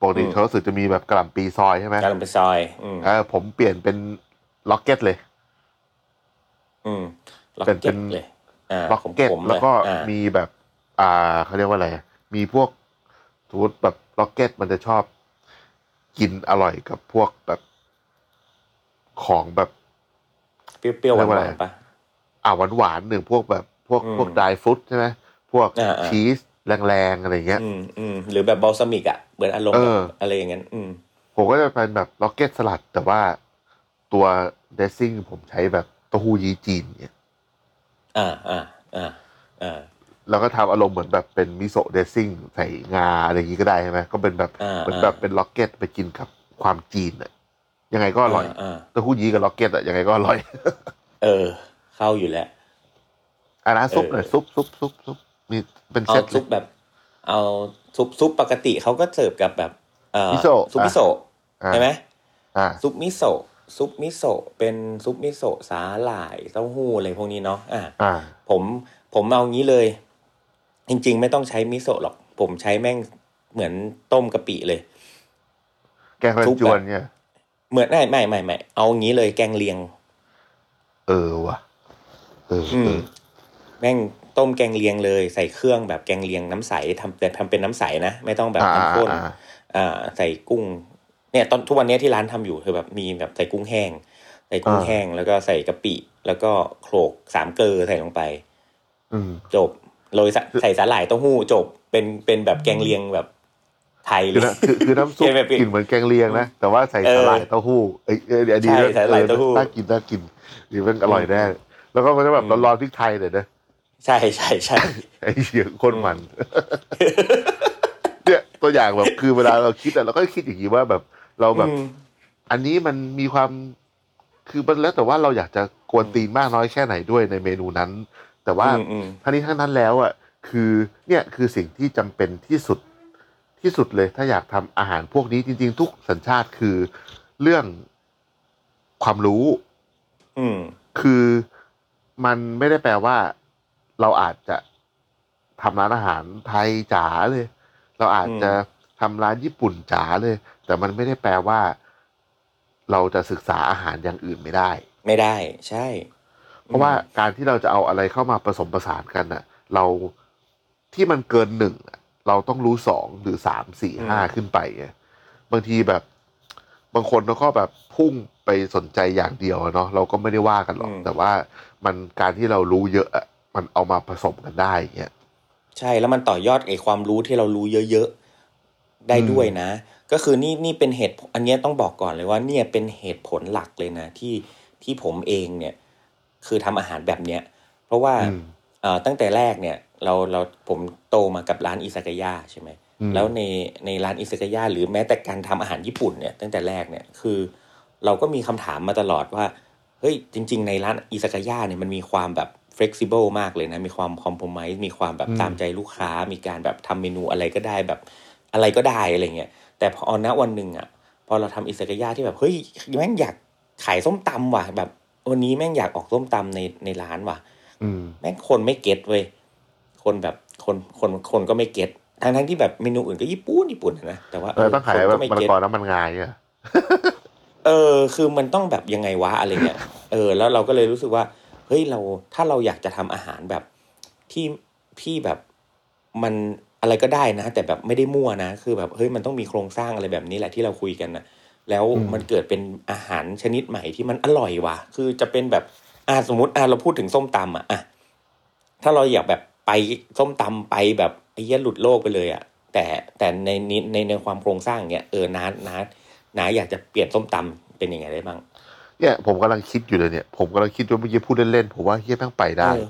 ปกติอืมเขารู้สึกจะมีแบบกระหล่ำปีซอยใช่ไหมกำลังไปซอยอืมเออผมเปลี่ยนเป็นล็อกเก็ตเลย อืมล็อกเป็นเป็เก็ตนเลยอ่าล็อกเก็ตผมๆแล้วก็อ่ามีแบบ อ่าเขาเรียกว่าอะไร มีพวกสมมติแบบล็อกเก็ตมันจะชอบ กินอร่อยกับพวกแบบของแบบเปรี้ยวๆหเรียกว่าวาอะไรนๆปะอ่าหวานหวานๆหนึ่งพวกแบบพวกอืมพวกดรายฟรุตใช่ไหมพวกอ่าๆชีสแรงๆอะไรเงี้ย อืมอืมหรือแบบบอลซามิกอะเหมือนอารมณ์เอแบอบอะไรอย่างนั้นอืมผมก็จะเป็นแบบ rocket salad แต่ว่าตัว dressing ผมใช้แบบ เต้าหู้ยี้จีนเนี่ยอ่าอ่าอ่าอ่าแล้วก็ทำอารมณ์เหมือนแบบเป็นมิโซะ dressing ใส่งาอะไรอย่างนี้ก็ได้ใช่ไหมก็เป็นแบบอ่าเหมือนแบบเป็น rocket ไปกินกับความจีนอะยังไงก็อร่อยอ่าเต้าหู้ยี้กับ rocket อะยังไงก็อร่อย เออ เข้าอยู่แล้วอันนั้นซุปเออหน่อยซุปซุปซุปซุปมีเป็นเอาเซตเลซุปแบบ เอาซุปซุปปกติเขาก็เสิร์ฟกับแบบเอ่อมิโซะซุปมิโซะอ่าใช่ไหมอ่าซุปมิโซะ ซุปมิโซะเป็นซุปมิโซะสาหร่ายเต้าหู้อะไรพวกนี้เนาะอ่าอ่า ผมผมเอางี้เลย จริง ๆ ไม่ต้องใช้มิโซะหรอก ผมใช้แม่งเหมือนต้มกะปิเลย แกงรันซุปจวนแบบเนี่ย เหมือนไม่ไม่ไม่ไม่เอางี้เลยแกงเลียง เออว่ะ เอออืเอมอแม่งต้มแกงเลียงเลย ใส่เครื่องแบบแกงเลียงน้ำใสทำแต่ทำเป็นน้ำใสนะ ไม่ต้องแบบอ่าน้ำข้นอ่าอ่าใส่กุ้ง เนี่ยตอนทุกวันนี้ที่ร้านทำอยู่คือแบบมีแบบใส่กุ้งแห้งใส่กุ้งอ่าแห้งแล้วก็ใส่กะปิ แล้วก็โขลกสามเกลือใส่ลงไป อืมจบโรยสะใส่สาหร่ายเต้าหู้จบเป็นเป็นแบบแกงเลียงแบบไทยเลคือยนะคือคือน้ำซุปเกมแบบกลิ่นเหมือนแกงเลียงนะ แต่ว่าใส่เออสาหร่ายเต้าหู้เอ้ยเอ้ยอันนี้ใช่นะใส่สาหร่ายเต้าหู้ออน่ากินน่ากินนี่มันอร่อยแน่แล้วก็มันจะแบบอืมร้อนๆพริกไทยเลยนะใช่ใช่ใช่ไอ้เหี้ยโคนมันเนี่ยตัวอย่างแบบคือเวลาเราคิดอะเราก็คิดอย่างนี้ว่าแบบ เราแบบอืมอันนี้มันมีความคือมันแล้วแต่ว่าเราอยากจะกวนตีนมากน้อยแค่ไหนด้วยในเมนูนั้น แต่ว่าอืมอืมทั้งนี้ทั้งนั้นแล้วอะคือเนี่ยคือสิ่งที่จำเป็นที่สุดที่สุดเลย ถ้าอยากทำอาหารพวกนี้จริง ๆ ทุกสัญชาติคือเรื่องความรู้ อืมคือมันไม่ได้แปลว่า เราอาจจะทำร้านอาหารไทยจ๋าเลย เราอาจจะทำร้านญี่ปุ่นจ๋าเลย แต่มันไม่ได้แปลว่า เราจะศึกษาอาหารอย่างอื่นไม่ได้ ไม่ได้ ใช่ เพราะว่าการที่เราจะเอาอะไรเข้ามาผสมผสานกันน่ะ เราที่มันเกินหนึ่งอะเราต้องรู้สองหรือสามสี่ห้าขึ้นไปไงบางทีแบบ บางคนเราก็แบบพุ่งไปสนใจอย่างเดียวอะเนาะเราก็ไม่ได้ว่ากันหรอกอืมแต่ว่ามันการที่เรารู้เยอะอะมันเอามาผสมกันได้เงี้ยใช่แล้วมันต่อยอดไอ้ความรู้ที่เรารู้เยอะๆ ได้ด้วยนะ ก็คือนี่นี่เป็นเหตุอันเนี้ยต้องบอกก่อนเลยว่าเนี่ยเป็นเหตุผลหลักเลยนะที่ที่ผมเองเนี่ย คือทำอาหารแบบเนี้ยเพราะว่าอืมเอ่อตั้งแต่แรกเนี่ย เราเราผมโตมากับร้านอิซากายะใช่ไหมอืมแล้วในในร้านอิซากายะหรือแม้แต่การทำอาหารญี่ปุ่นเนี่ยตั้งแต่แรกเนี่ยคือ เราก็มีคำถามมาตลอดว่าเฮ้ยจริง ๆ ในร้านอิซากายะเนี่ยมันมีความแบบ flexible มากเลยนะ มีความ compromise มีความแบบอืมตามใจลูกค้า มีการแบบทำเมนูอะไรก็ได้แบบ อะไรก็ได้อะไรเงี้ยแต่พอณวันหนึ่งอะพอเราทำอิซากายะที่แบบเฮ้ยแม่งอยากขายส้มตำว่ะ แบบวันนี้แม่งอยากออกส้มตำในในร้านว่ะอืมแม่งคนไม่เก็ตเว้ยคนแบบคนคนคนก็ไม่เก็ตทั้งทั้งที่แบบเมนูอื่นก็ญี่ปุ่นญี่ปุ่นนะแต่ว่าเออต้องขายคนแบก็บไม่มะละเก็ตกอน้ำมันงายอะเออ คือมันต้องแบบยังไงวะอะไรเงี้ยเออ แล้วเราก็เลยรู้สึกว่า เฮ้ยเราถ้าเราอยากจะทำอาหารแบบที่พี่แบบมัน อะไรก็ได้นะ แต่แบบไม่ได้มั่วนะ คือแบบเฮ้ยมันต้องมีโครงสร้างอะไรแบบนี้แหละที่เราคุยกันนะแล้วอืมมันเกิดเป็นอาหารชนิดใหม่ที่มันอร่อยว่ะ คือจะเป็นแบบอ่าสมมติอ่าเราพูดถึงส้มตำอะอะถ้าเราอยากแบบไปส้มตำไปแบบไอ้เหี้ยหลุดโลกไปเลยอะแต่แต่ในในในในความโครงสร้างเนี้ยเออน้าน้าน้าอยากจะเปลี่ยนส้มตำเป็นยังไงได้บ้างจเนี่ยผมกำลังคิดอยู่เลยเนี่ยผมกำลังคิดว่าเมื่อกี้พูดเล่นๆผมว่าเฮียแม่งไปได้เออ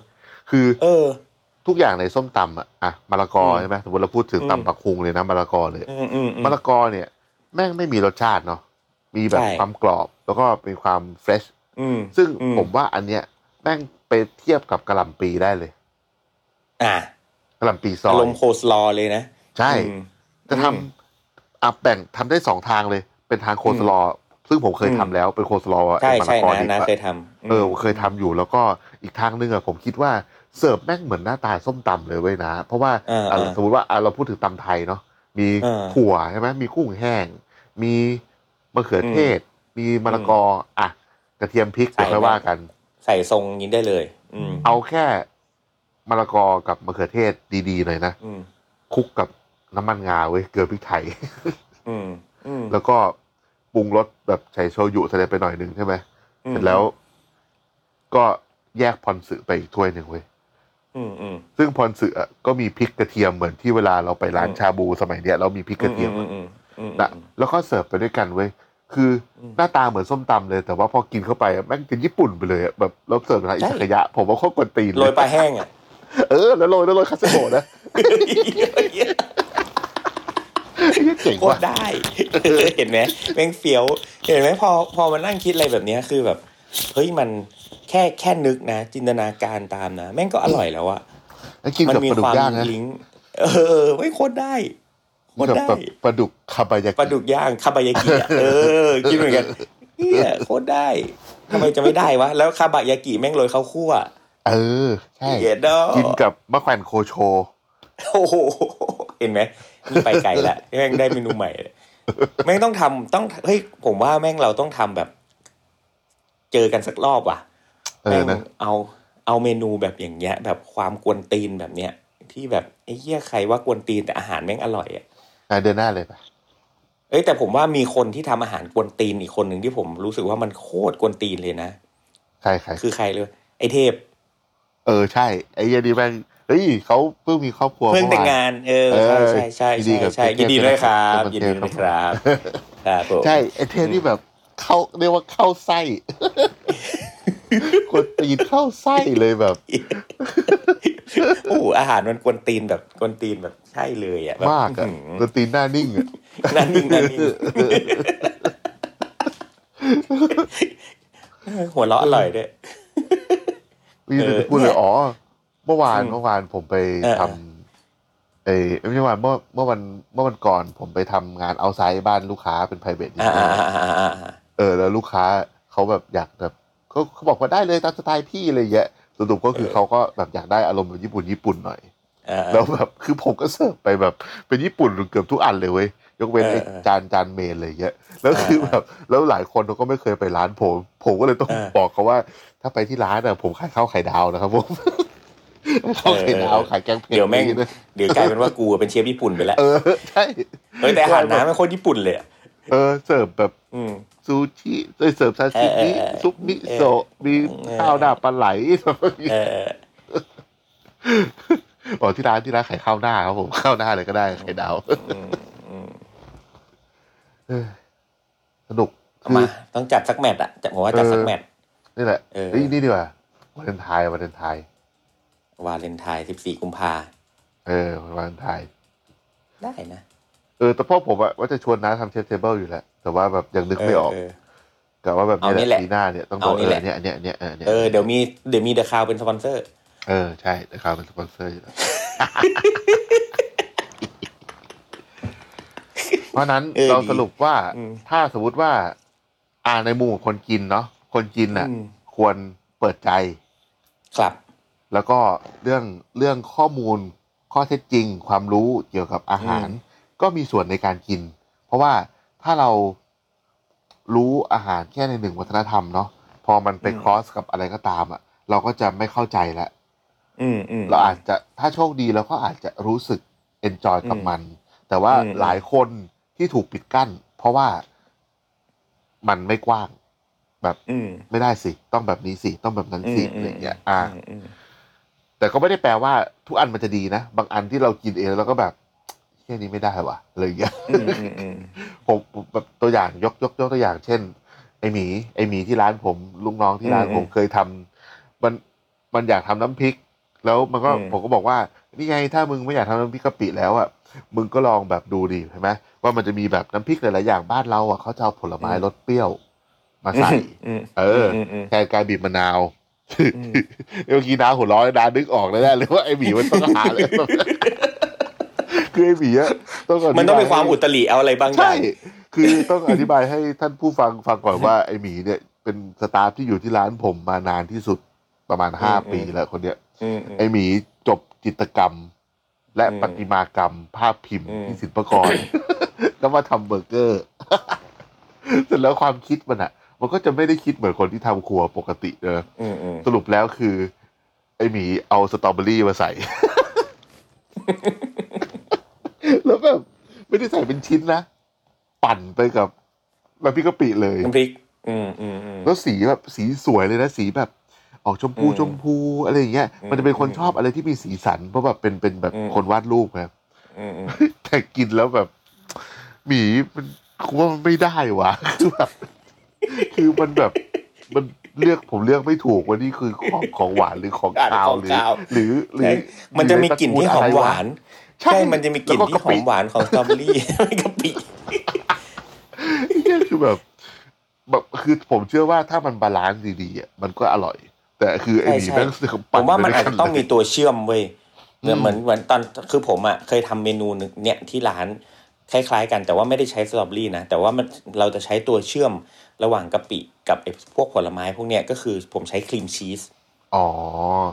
คือ เออ ทุกอย่างในส้มตำอะอะมะละกออืมใช่ไหมสมมติเราพูดถึงอืมตำปักคุงเลยนะมะละกอเลยอืมอืมอืมมะละกอเนี่ย แม่งไม่มีรสชาติเนาะมีแบบใช่ความกรอบ แล้วก็มีความ fresh อืมซึ่งอืมผมว่าอันเนี้ยแม่งไปเทียบกับกะหล่ำปีได้เลย อะกะหล่ำปีซอย อารมณ์โคสลอเลยนะ ใช่อืมจะทำอะแบ่งทำได้สองทางเลย เป็นทางโคสลอซึ่งผมเคยอืมทำแล้วเป็นโคสลอใช่ไอ้มะละกอ ใช่ นะดิบนะอะเคยทำเออเคยทำอยู่ แล้วก็อีกทางนึงอะผมคิดว่า เสิร์ฟแม่งเหมือนหน้าตาส้มตำเลยเว้ยนะ เพราะว่าเอออะเออสมมติว่าอะเราพูดถึงตำไทยเนาะมีเออถั่วใช่ไหมมีกุ้งแห้ง มีมะเขือเทศ มีมะละกออะกระเทียมพริกใส่เดี๋ยวค่อยว่ากัน ใส่ทรงนี้ได้เลยอืมเอาแค่มะละกอกับมะเขือเทศดีๆหน่อยนะอืมคลุกกับน้ำมันงาเว้ยเกลือพริกไทยอืมอืมแล้วก็ปรุงรสแบบใส่โชยุใส่ไปหน่อยหนึ่งใช่ไหมอืมเสร็จแล้ว ก็แยกพรสึไปอีกถ้วยหนึ่งเว้ยอืมอืม ซึ่งพรสึอะก็มีพริกกระเทียมเหมือนที่เวลาเราไปร้านอืมชาบูสมัยเนี้ยเรามีพริกกระเทียมอือะมอืมอืมนะแล้วก็เสิร์ฟไปด้วยกันเว้ยคืออมหน้าตาเหมือนส้มตำเลยแต่ว่าพอกินเข้าไปอะแม่งเป็นญี่ปุ่นไปเลยอะแบบเราเสิร์ฟทางอิใช่ซากายะ ผมว่าโคตรกวนตีนโรยปลาแห้งอะเออแล้วโรยแล้วโรยคาเซโบะนะเจ๋งโคตว่ะรได้เห็นไหมแม่งเฟี้ยว เห็นไหมพอพอมานั่งคิดอะไรแบบเนี้ยคือแบบเฮ้ยมัน แค่แค่นึกนะ จินตนาการตามนะ แม่งก็อร่อยแล้วอะแล้วกินมักับมีปลาดุคกวามย่างนะลิงก์เออ ไม่โคตรได้โคกินตรกับได้แบบปลาดุกคาบายากิปลาดุกย่างคาบายากิอะเออกินเหมือนกันเฮียโคตรได้ทำไมจะไม่ได้วะ แล้วคาบายากิแม่งโรยข้าวคั่วเออใช่เหี้ยดอกินกับมะแขวนโคโชโอ้โหเห็นไหมนี่ไปไกลละแม่งได้เมนูใหม่เลยแม่งต้องทำต้องเฮ้ยผมว่าแม่งเราต้องทำแบบ เจอกันสักรอบว่ะ เออแม่งนะเอาเอาเมนูแบบอย่างเงี้ย แบบความกวนตีนแบบเนี้ยที่แบบไอ้เหี้ยใครว่ากวนตีนแต่อาหารแม่งอร่อยอะอะเดือนหน้าเลยปะเอ้ยแต่ผมว่ามีคนที่ทำอาหารกวนตีนอีกคนหนึ่งที่ผมรู้สึกว่ามันโคตรกวนตีนเลยนะใครใครคือใครเลย ไอ้เทพ เออใช่ ไอ้เหี้ยันดีแม่งเฮ้ยเขาเพิ่งมีครอบครัวเพิ่งแต่งมื่อวงานเออเออใช่ใช่ยินดีใช่กับใช่เทพยินดีด้วยครับเทพยินดีด้วยครับเทพครับผมใช่ไอ้เทพนี่แบบเข้าเรียกว่าเข้าไส้ กดตีนเข้าไส้เลยแบบโอ้โหอาหารมันกวนตีนแบบกวนตีนแบบใช่เลยอะแบบมากอะอื้อกดตีนหน้านิ่งอะหือนั่นนิ่งนั่นนิ่งหัวเราะอร่อยด้วยพี่เออจะพูดเลยอ๋อเมื่อวานอืมเมื่อวานผมไปเออทำเอ้ยไม่ใช่วันเมื่อเมื่อวันเมื่อวันก่อนผมไปทำงานเอาไซด์บ้านลูกค้าเป็น private อ่า dinner อ่าอ่าอ่าอ่าเออแล้วลูกค้าเขาแบบอยากแบบ เขาเขาบอกว่าได้เลยตามสไตล์พี่อะไรเงี้ยสรุปก็คือเออเขาก็แบบอยากได้อารมณ์แบบญี่ปุ่นญี่ปุ่นหน่อยอ่าแล้วแบบคือผมก็เสิร์ฟไปแบบเป็นญี่ปุ่นเกือบทุกอันเลยเว้ยยกเว้นเออไอ้เออจานจานเมนอะไรเงี้ยแล้วคือเออแบบแล้วหลายคนเขาก็ไม่เคยไปร้านผม ผมก็เลยต้องเออบอกเขาว่า ถ้าไปที่ร้านอะผมขายข้าวไข่ดาวนะครับผมข้าวไข่ดาวขายแกงเผ็ดเดี๋ยวแม่งนี่นะเดี๋ยวกลายเป็นว่ากูเป็นเชฟญี่ปุ่นไปแล้วเออใช่เฮ้ยแต่อาหารน้ำมันโคตรญี่ปุ่นเลยอะเออเสิร์ฟแบบอืม ซูชิเอ้ยเสิร์ฟซาซิมิเออเออซุปมิโซะมีเออข้าวหน้าปลาไหลเออบอกที่ร้านที่ร้านขายข้าวหน้าครับผมข้าวหน้าเลยก็ได้ไข่ดาวอืมอืมเออสนุกเอาคือมาต้องจัดสักแมตช์อะจะผมว่าจัดสักแมตช์นี่แหละเออเฮ้ยนี่ดีกว่าวาเลนไทน์วาเลนไทน์วาเลนไทน์14กุมภาเออวาเลนไทน์ได้นะ เออแต่พ่อผมอะว่าจะชวนน้าทำ chef's table อยู่แหละ แต่ว่าแบบยังนึกไม่ออกเออแต่ว่าแบบเอานี่นี้แหแหละละปีหน้าเนี่ยต้องโดเอานนี่เอแหอละเนี่ยเนี่ยเนี่ยเออเนี่ยเออเดี๋ยวมีเดี๋ยวมี The Cloud เป็นสปอนเซอร์ เออใช่นะครับเป็นสปอนเซอร์อยู่แล้วเพราะฉะนั้นเออเราดีสรุปว่าอืมถ้าสมมติว่า อ่าในมุมของคนกินเนาะคนกินน่ะอืมควรเปิดใจ ครับ แล้วก็เรื่องเรื่องข้อมูลข้อเท็จจริง ความรู้เกี่ยวกับอาหาร ก็มีส่วนในการกิน เพราะว่า ถ้าเรารู้อาหารแค่ในหนึ่งวัฒนธรรมเนาะพอมันไปอืมครอสกับอะไรก็ตามอะ เราก็จะไม่เข้าใจแล้วอืมอืมเราอาจจะถ้าโชคดีเราก็อาจจะรู้สึกเอนจอยกับอืมมัน แต่ว่าอืมหลายคนที่ถูกปิดกั้น เพราะว่ามันไม่กว้าง แบบอืมไม่ได้สิ ต้องแบบนี้สิ ต้องแบบนั้นสิอะไรอย่างเงี้ยอ่าอืมแต่ก็ไม่ได้แปลว่าทุกอันมันจะดีนะ บางอันที่เรากินเองแล้วก็แบบแค่นี้ไม่ได้ว่ะอะไรอย่างเงี้ยอืมอืมอืมผมผมแบบตัวอย่างยกยกยกตัวอย่าง เช่น ไอหมี ไอหมีที่ร้านผมลูกน้องที่ร้านอืมผมเคยทำมันมันอยากทำน้ำพริก แล้วมันก็อืมผมก็บอกว่า นี่ไงถ้ามึงไม่อยากทำน้ำพริกกะปิแล้วอะมึงก็ลองแบบดูดิเห็นไหมว่ามันจะมีแบบน้ำพริกหลายๆอย่างบ้านเราอะเขาจะเอาผลไม้รสเปรี้ยว มาใส่อืมเออมมแทนการบีบมะนาวอืมเมื่อกี้น้าหัวเร้อยน้านึกออกแล้วแน่เลยว่าไอหมีมันต้องหาเลย คือไอหมีอะต้องธิบายมันต้องมีความอุตริเอาอะไรบางอย่าใช่งคือต้องอธิบายให้ท่านผู้ฟังฟังก่อนว่าไอหมีเนี่ย เป็นสตาฟที่อยู่ที่ร้านผมมานานที่สุดประมาณห้าอืมปีแล้วคนเนี้ยอืมอืมไอหมีจบจิตรกรรม และอืมประติมากรรม ภาพพิมพ์อืมที่ศิลปากรแล้วมาทำเบอร์เกอร์เสร็จแล้วความคิดมันอะมันก็จะไม่ได้คิดเหมือนคนที่ทำครัวปกติเนอะอืมอืมสรุปแล้วคือ ไอหมีเอาสตรอเบอรี่มาใส่ แล้วแบบไม่ได้ใส่เป็นชิ้นนะ ปั่นไปกับน้ำพริกกะปิเลยน้ำพริก อืมอืมอืมแล้วสีแบบสีสวยเลยนะสีแบบ ออกชมพูอืมชมพูอะไรอย่างเงี้ยอืมมันจะเป็นคนอืมชอบอะไรที่มีสีสัน เพราะแบบเป็นเป็นแบบอืมคนวาดรูปครับอืมอืมแต่กินแล้วแบบหมีมันกูว่ามันไม่ได้วะคือแบบคือมันแบบมันเลือกผมเลือกไม่ถูกว่านี่คือของของหวานหรือของอ่านคาวของหรือคาวหรือหรือใช่มันจะมีกลิ่นที่หอมหวาน ใช่ใช่มันจะมีกลิ่นที่หอมหวานของสตรอเบอรี่ไม่กะปิเนี่ยคือแบบแบบคือผมเชื่อว่าถ้ามัน balance ดีๆอะมันก็อร่อย แต่คือไอ้หมีใช่แม่งใช่คือผมว่ามันอาจด้วยจะกัต้องมี ปั่นไปด้วยกันเลยตัวเชื่อมเว้ยเหมือนอืมเหมือนเหมือนตอนคือผมอะเคยทำเมนูหนึ่งเนี่ยที่ร้านคล้ายๆ กันแต่ว่าไม่ได้ใช้สตรอเบอรี่นะแต่ว่ามันเราจะใช้ตัวเชื่อมระหว่างกะปิกับไอ้พวกผลไม้พวกเนี้ยก็คือผมใช้ครีมชีสอ๋อ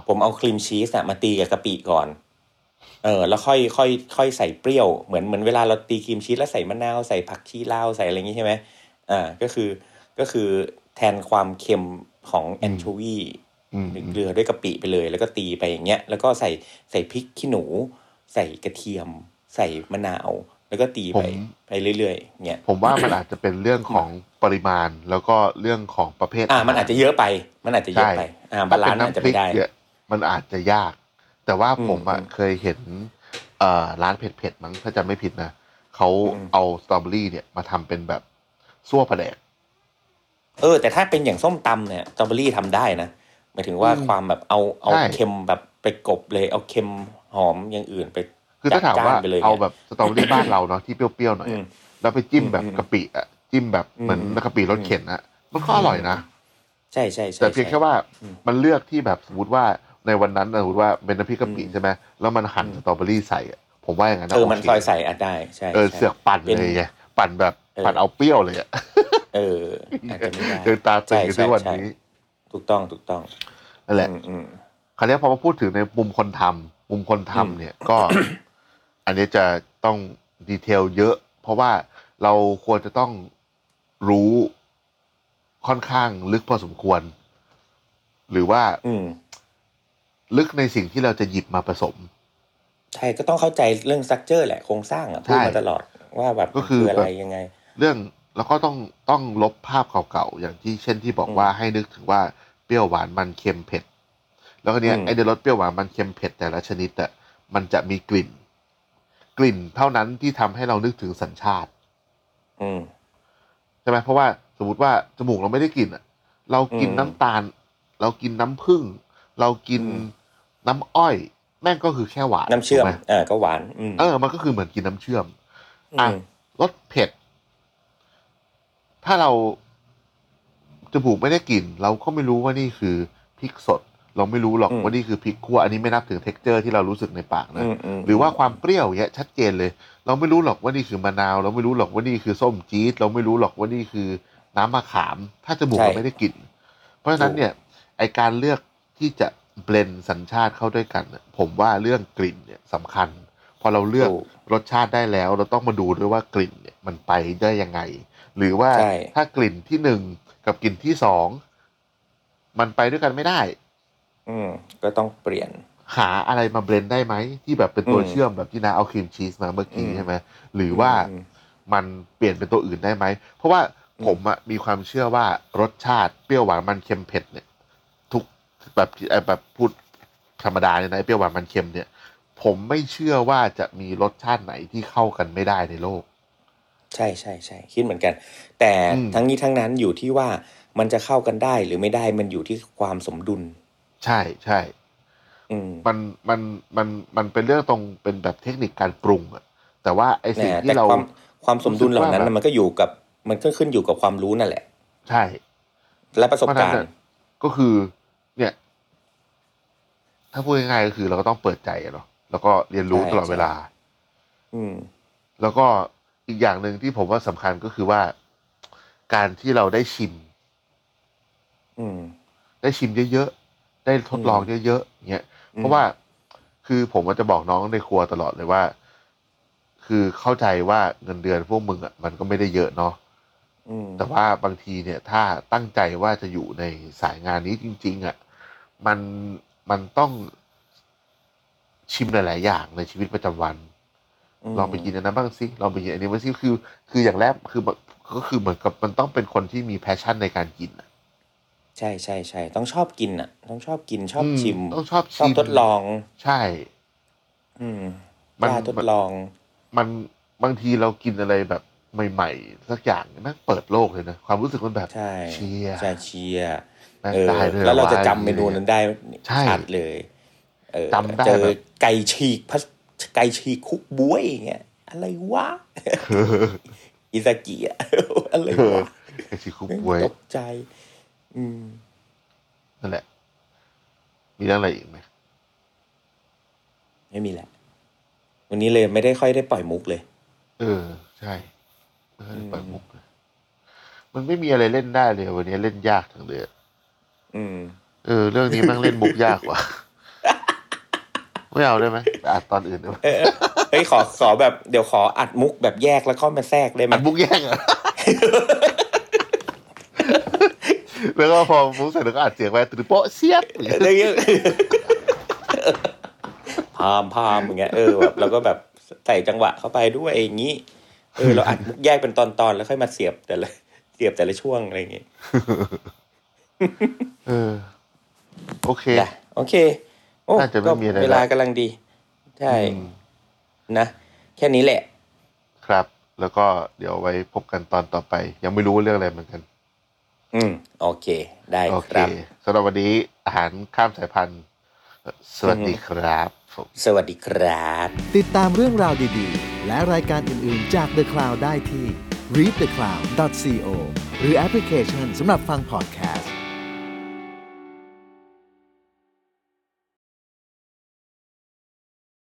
ผมเอาครีมชีสอะมาตีกับกะปิก่อน เออแล้วค่อยค่อยค่อยใส่เปรี้ยวเหมือนเหมือนเวลาเราตีครีมชีสแล้วใส่มะนาวใส่ผักชีลาวใส่อะไรอย่างงี้ใช่ไหมอ่าก็คือก็คือแทนความเค็มของแอนโชวีอืมเกลือด้วยกะปิไปเลย แล้วก็ตีไปอย่างเงี้ยแล้วก็ใส่ใส่พริกขี้หนู ใส่กระเทียม ใส่มะนาว แล้วก็ตีไปผมไปเรื่อยๆเงี้ยผมว่ามันอาจจะเป็นเรื่องของปริมาณแล้วก็เรื่องของประเภทอ่ามันอาจจะเยอะไป มันอาจจะเยอะไปอ่า balance อาจจะไม่ได้ถ้าเป็นน้ำพริกเนี่ยมันอาจจะยาก แต่ว่าผมอะอืมเคยเห็นเอ่อร้านเผ็ดๆมั้งถ้าจำไม่ผิดนะเขาอืมเอาสตรอเบอรี่เนี่ยมาทำเป็นแบบซั่วปลาแดกเออ แต่ถ้าเป็นอย่างส้มตำเนี่ยสตรอเบอรี่ทำได้นะหมายถึงว่าอืมความแบบเอาเอาใช่เค็มแบบไปกลบเลย เอาเค็มหอมอย่างอื่นไปคือถ้าถามว่าจัดจ้านไปเลยเอาแบบสตรอเบอรี่บ้านเราเนาะที่เปรี้ยวๆหน่อยอืมอะแล้วไปจิ้มแบบอืมกะปิอะจิ้มแบบเหมือนอืมกะปิรสเข้มอะมันก็อร่อยนะใช่ใช่ใช่แต่เพียงแค่ว่าอืมมันเลือกที่แบบสมมติว่า ในวันนั้นนะสมมติว่าเป็นน้ำพริกกะปิอืมใช่ไหมแล้วมันหั่นอืมสตรอเบอรี่ใส่อะผมว่าอย่างนั้นเออมันโคซอยใส่อาจได้ใช่เออใช่เสือกปั่นเป็นเลยไงปั่นแบบเออปั่นเอาเปรี้ยวเลยอะเอออาจจะไม่ได้เดินตาตึงกันใช่ทุกวันใช่นี้ ถูกต้องถูกต้องนั่นแหละอืมอืมคราวนี้พอมาพูดถึงในมุมคนทำมุมคนทำอืมเนี่ยก็ อันนี้จะต้องดีเทลเยอะ เพราะว่าเราควรจะต้องรู้ค่อนข้างลึกพอสมควร หรือว่าอืม ลึกในสิ่งที่เราจะหยิบมาผสม ใช่ก็ต้องเข้าใจเรื่องสตรัคเจอร์แหละโครงสร้างอะพูดใช่มาตลอดว่าแบบก็คือมันอะไรแบบยังไง เรื่องแล้วก็ต้องต้องลบภาพเก่าๆอย่างที่เช่นที่บอกอืมว่าให้นึกถึงว่าเปรี้ยวหวานมันเค็มเผ็ด แล้วก็เนี้ยอืมไอเดรสเปรี้ยวหวานมันเค็มเผ็ดแต่ละชนิดอะมันจะมีกลิ่น กลิ่นเท่านั้นที่ทำให้เรานึกถึงสัญชาติ อืมใช่ไหมเพราะว่าสมมติว่าจมูกเราไม่ได้กลิ่นอะ เรากินอืมน้ำตาล เรากินน้ำผึ้งเรากินอืม น้ำอ้อย แม่งก็คือแค่หวานน้ำเชื่อมถูกไหเออก็หวานอืมเออ มันก็คือเหมือนกินน้ำเชื่อมอะอืมรสเผ็ด ถ้าเราจมูกไม่ได้กลิ่น เราก็ไม่รู้ว่านี่คือพริกสด เราไม่รู้หรอกอืมว่านี่คือพริกคั่วอันนี้ไม่นับถึงเท็กเจอร์ที่เรารู้สึกในปากนะอืมอืมหรือว่าความเปรี้ยวเนี้ยชัดเจนเลย เราไม่รู้หรอกว่านี่คือมะนาว เราไม่รู้หรอกว่านี่คือส้มจี๊ดเราไม่รู้หรอกว่านี่คือน้ำมะขาม ถ้าจมูกใช่เราไม่ได้กลิ่น เพราะฉะนั้นเนี่ย ไอการเลือกที่จะ เบลนสัญชาติเข้าด้วยกันน่ะผมว่าเรื่องกลิ่นเนี่ยสำคัญ พอเราเลือกถูกรสชาติได้แล้ว เราต้องมาดูด้วยว่ากลิ่นเนี่ยมันไปได้ยังไง หรือว่าใช่ถ้ากลิ่นที่หนึ่งกับกลิ่นที่สองมันไปด้วยกันไม่ได้ อืม ก็ต้องเปลี่ยน หาอะไรมาเบลนได้ไหม ที่แบบเป็นตัวอืมเชื่อมแบบที่นาเอาครีมชีสมาเมื่อกี้อืมใช่ไหมหรือว่าอืมมันเปลี่ยนเป็นตัวอื่นได้ไหม เพราะว่าอืมผมอะมีความเชื่อว่ารสชาติเปรี้ยวหวานมันเค็มเผ็ดเนี่ยทุก แบบเอ่อแบบพูดธรรมดาเนี่ยนะไอ้เปรี้ยวหวานมันเค็มเนี่ย ผมไม่เชื่อว่าจะมีรสชาติไหนที่เข้ากันไม่ได้ในโลก ใช่ใช่ใช่คิดเหมือนกัน แต่อืมทั้งนี้ทั้งนั้นอยู่ที่ว่ามันจะเข้ากันได้หรือไม่ได้มันอยู่ที่ความสมดุล ใช่ใช่อืมมันมันมันมันเป็นเรื่องตรงเป็นแบบเทคนิคการปรุงอะแต่ว่าไอสิ่งแต่ที่เราความความสมดุลเหล่านั้นรู้สึกว่าแบบน่ะมันก็อยู่กับ มันก็ขึ้นอยู่กับความรู้นั่นแหละ ใช่ และประสบเพราะฉะการนั้นณ์น่ะก็คือเนี่ย ถ้าพูดง่ายๆก็คือเราก็ต้องเปิดใจอะเนาะแล้วก็เรียนรู้ตลอดเวลา อืม แล้วก็อีกอย่างหนึ่งที่ผมว่าสำคัญก็คือว่า การที่เราได้ชิม อืม ได้ชิมเยอะๆได้ทดลองเยอะๆเงี้ยเพราะว่าคือผมก็จะบอกน้องในครัวตลอดเลยว่า คือเข้าใจว่าเงินเดือนพวกมึงอะมันก็ไม่ได้เยอะเนาะอืมแต่ว่าบางทีเนี่ย ถ้าตั้งใจว่าจะอยู่ในสายงานนี้จริง ๆ อะ มัน มันต้องชิมหลาย ๆ อย่างในชีวิตประจำวัน ลองไปกินอันนั้นบ้างสิลองไปกินอันนี้บ้างสิคือ คืออย่างแรกคือมันก็คือเหมือนกับมันต้องเป็นคนที่มี passion ในการกินอะใช่ใช่ใช่ต้องชอบกินอะ ต้องชอบกินชอบชิม ต้องชอบชอบชิมทดลอง ใช่ อืมมันกล้าทดลอง มันบางทีเรากินอะไรแบบใหม่ ๆ สักอย่างแม่งเปิดโลกเลยนะ ความรู้สึกมันแบบใช่เชียร์ใช่เชียร์แม่ง เออได้ด้วยแล้วเราจะหอจำเมนูนั้นได้ใช่ชัดเลยเออจำได้เจอแบบไก่ฉีกพัสไก่ฉีกคุกบ้วยอย่างเงี้ยอะไรวะอิซากิอะอะไรเออวะไอชิคุแม่งบวยตกใจ อืมนั่นแหละ มีเรื่องอะไรอีกไหมไม่มีแหละวันนี้เลยไม่ได้ค่อยได้ปล่อยมุกเลย เออ ใช่ไม่ค่อยได้ปล่อยมุกเลยมันไม่มีอะไรเล่นได้เลย วันนี้เล่นยากทั้งเลย อืมเออ เรื่องนี้แม่งเล่นมุกยากว่ะไม่เอาได้ไหมไปอัดตอนอื่นได้ไหมเออเฮ้ยขอขอแบบเดี๋ยวขออัดมุกแบบแยกแล้วเข้ามาแทรกได้ไหมอัดมุกแย่งเหรอะแล้วก็พอมุกเสร็จแล้วก็อัดเสียงไปตือโป๊ะเสียบอย่างเงี้ยอะไรเงี้ยพามพามอย่างเงี้ยเออแบบเราก็แบบใส่จังหวะเข้าไปด้วยอย่างงี้เออเราอัดมุกแยกเป็นตอนๆแล้วค่อยมาเสียบแต่ละเสียบแต่ละช่วงอะไรอย่างเงี้ย เออ โอเคจ้ะโอเค โอ้น่าจะไม่ก็มีอะไรเวลากำลังดี ใช่อืมนะ แค่นี้แหละ ครับ แล้วก็เดี๋ยวไว้พบกันตอนต่อไป ยังไม่รู้ว่าเรื่องอะไรเหมือนกัน อืม โอเค ได้โอคเครับสำหรับวันนี้อาหารข้ามสายพันธุ์ สวัสดีครับผมสวัสดีครับ ติดตามเรื่องราวดีๆ และรายการอื่นๆจาก The Cloud ได้ที่ readthecloud.co หรือแอปพลิเคชันสำหรับฟังพอดแคสต์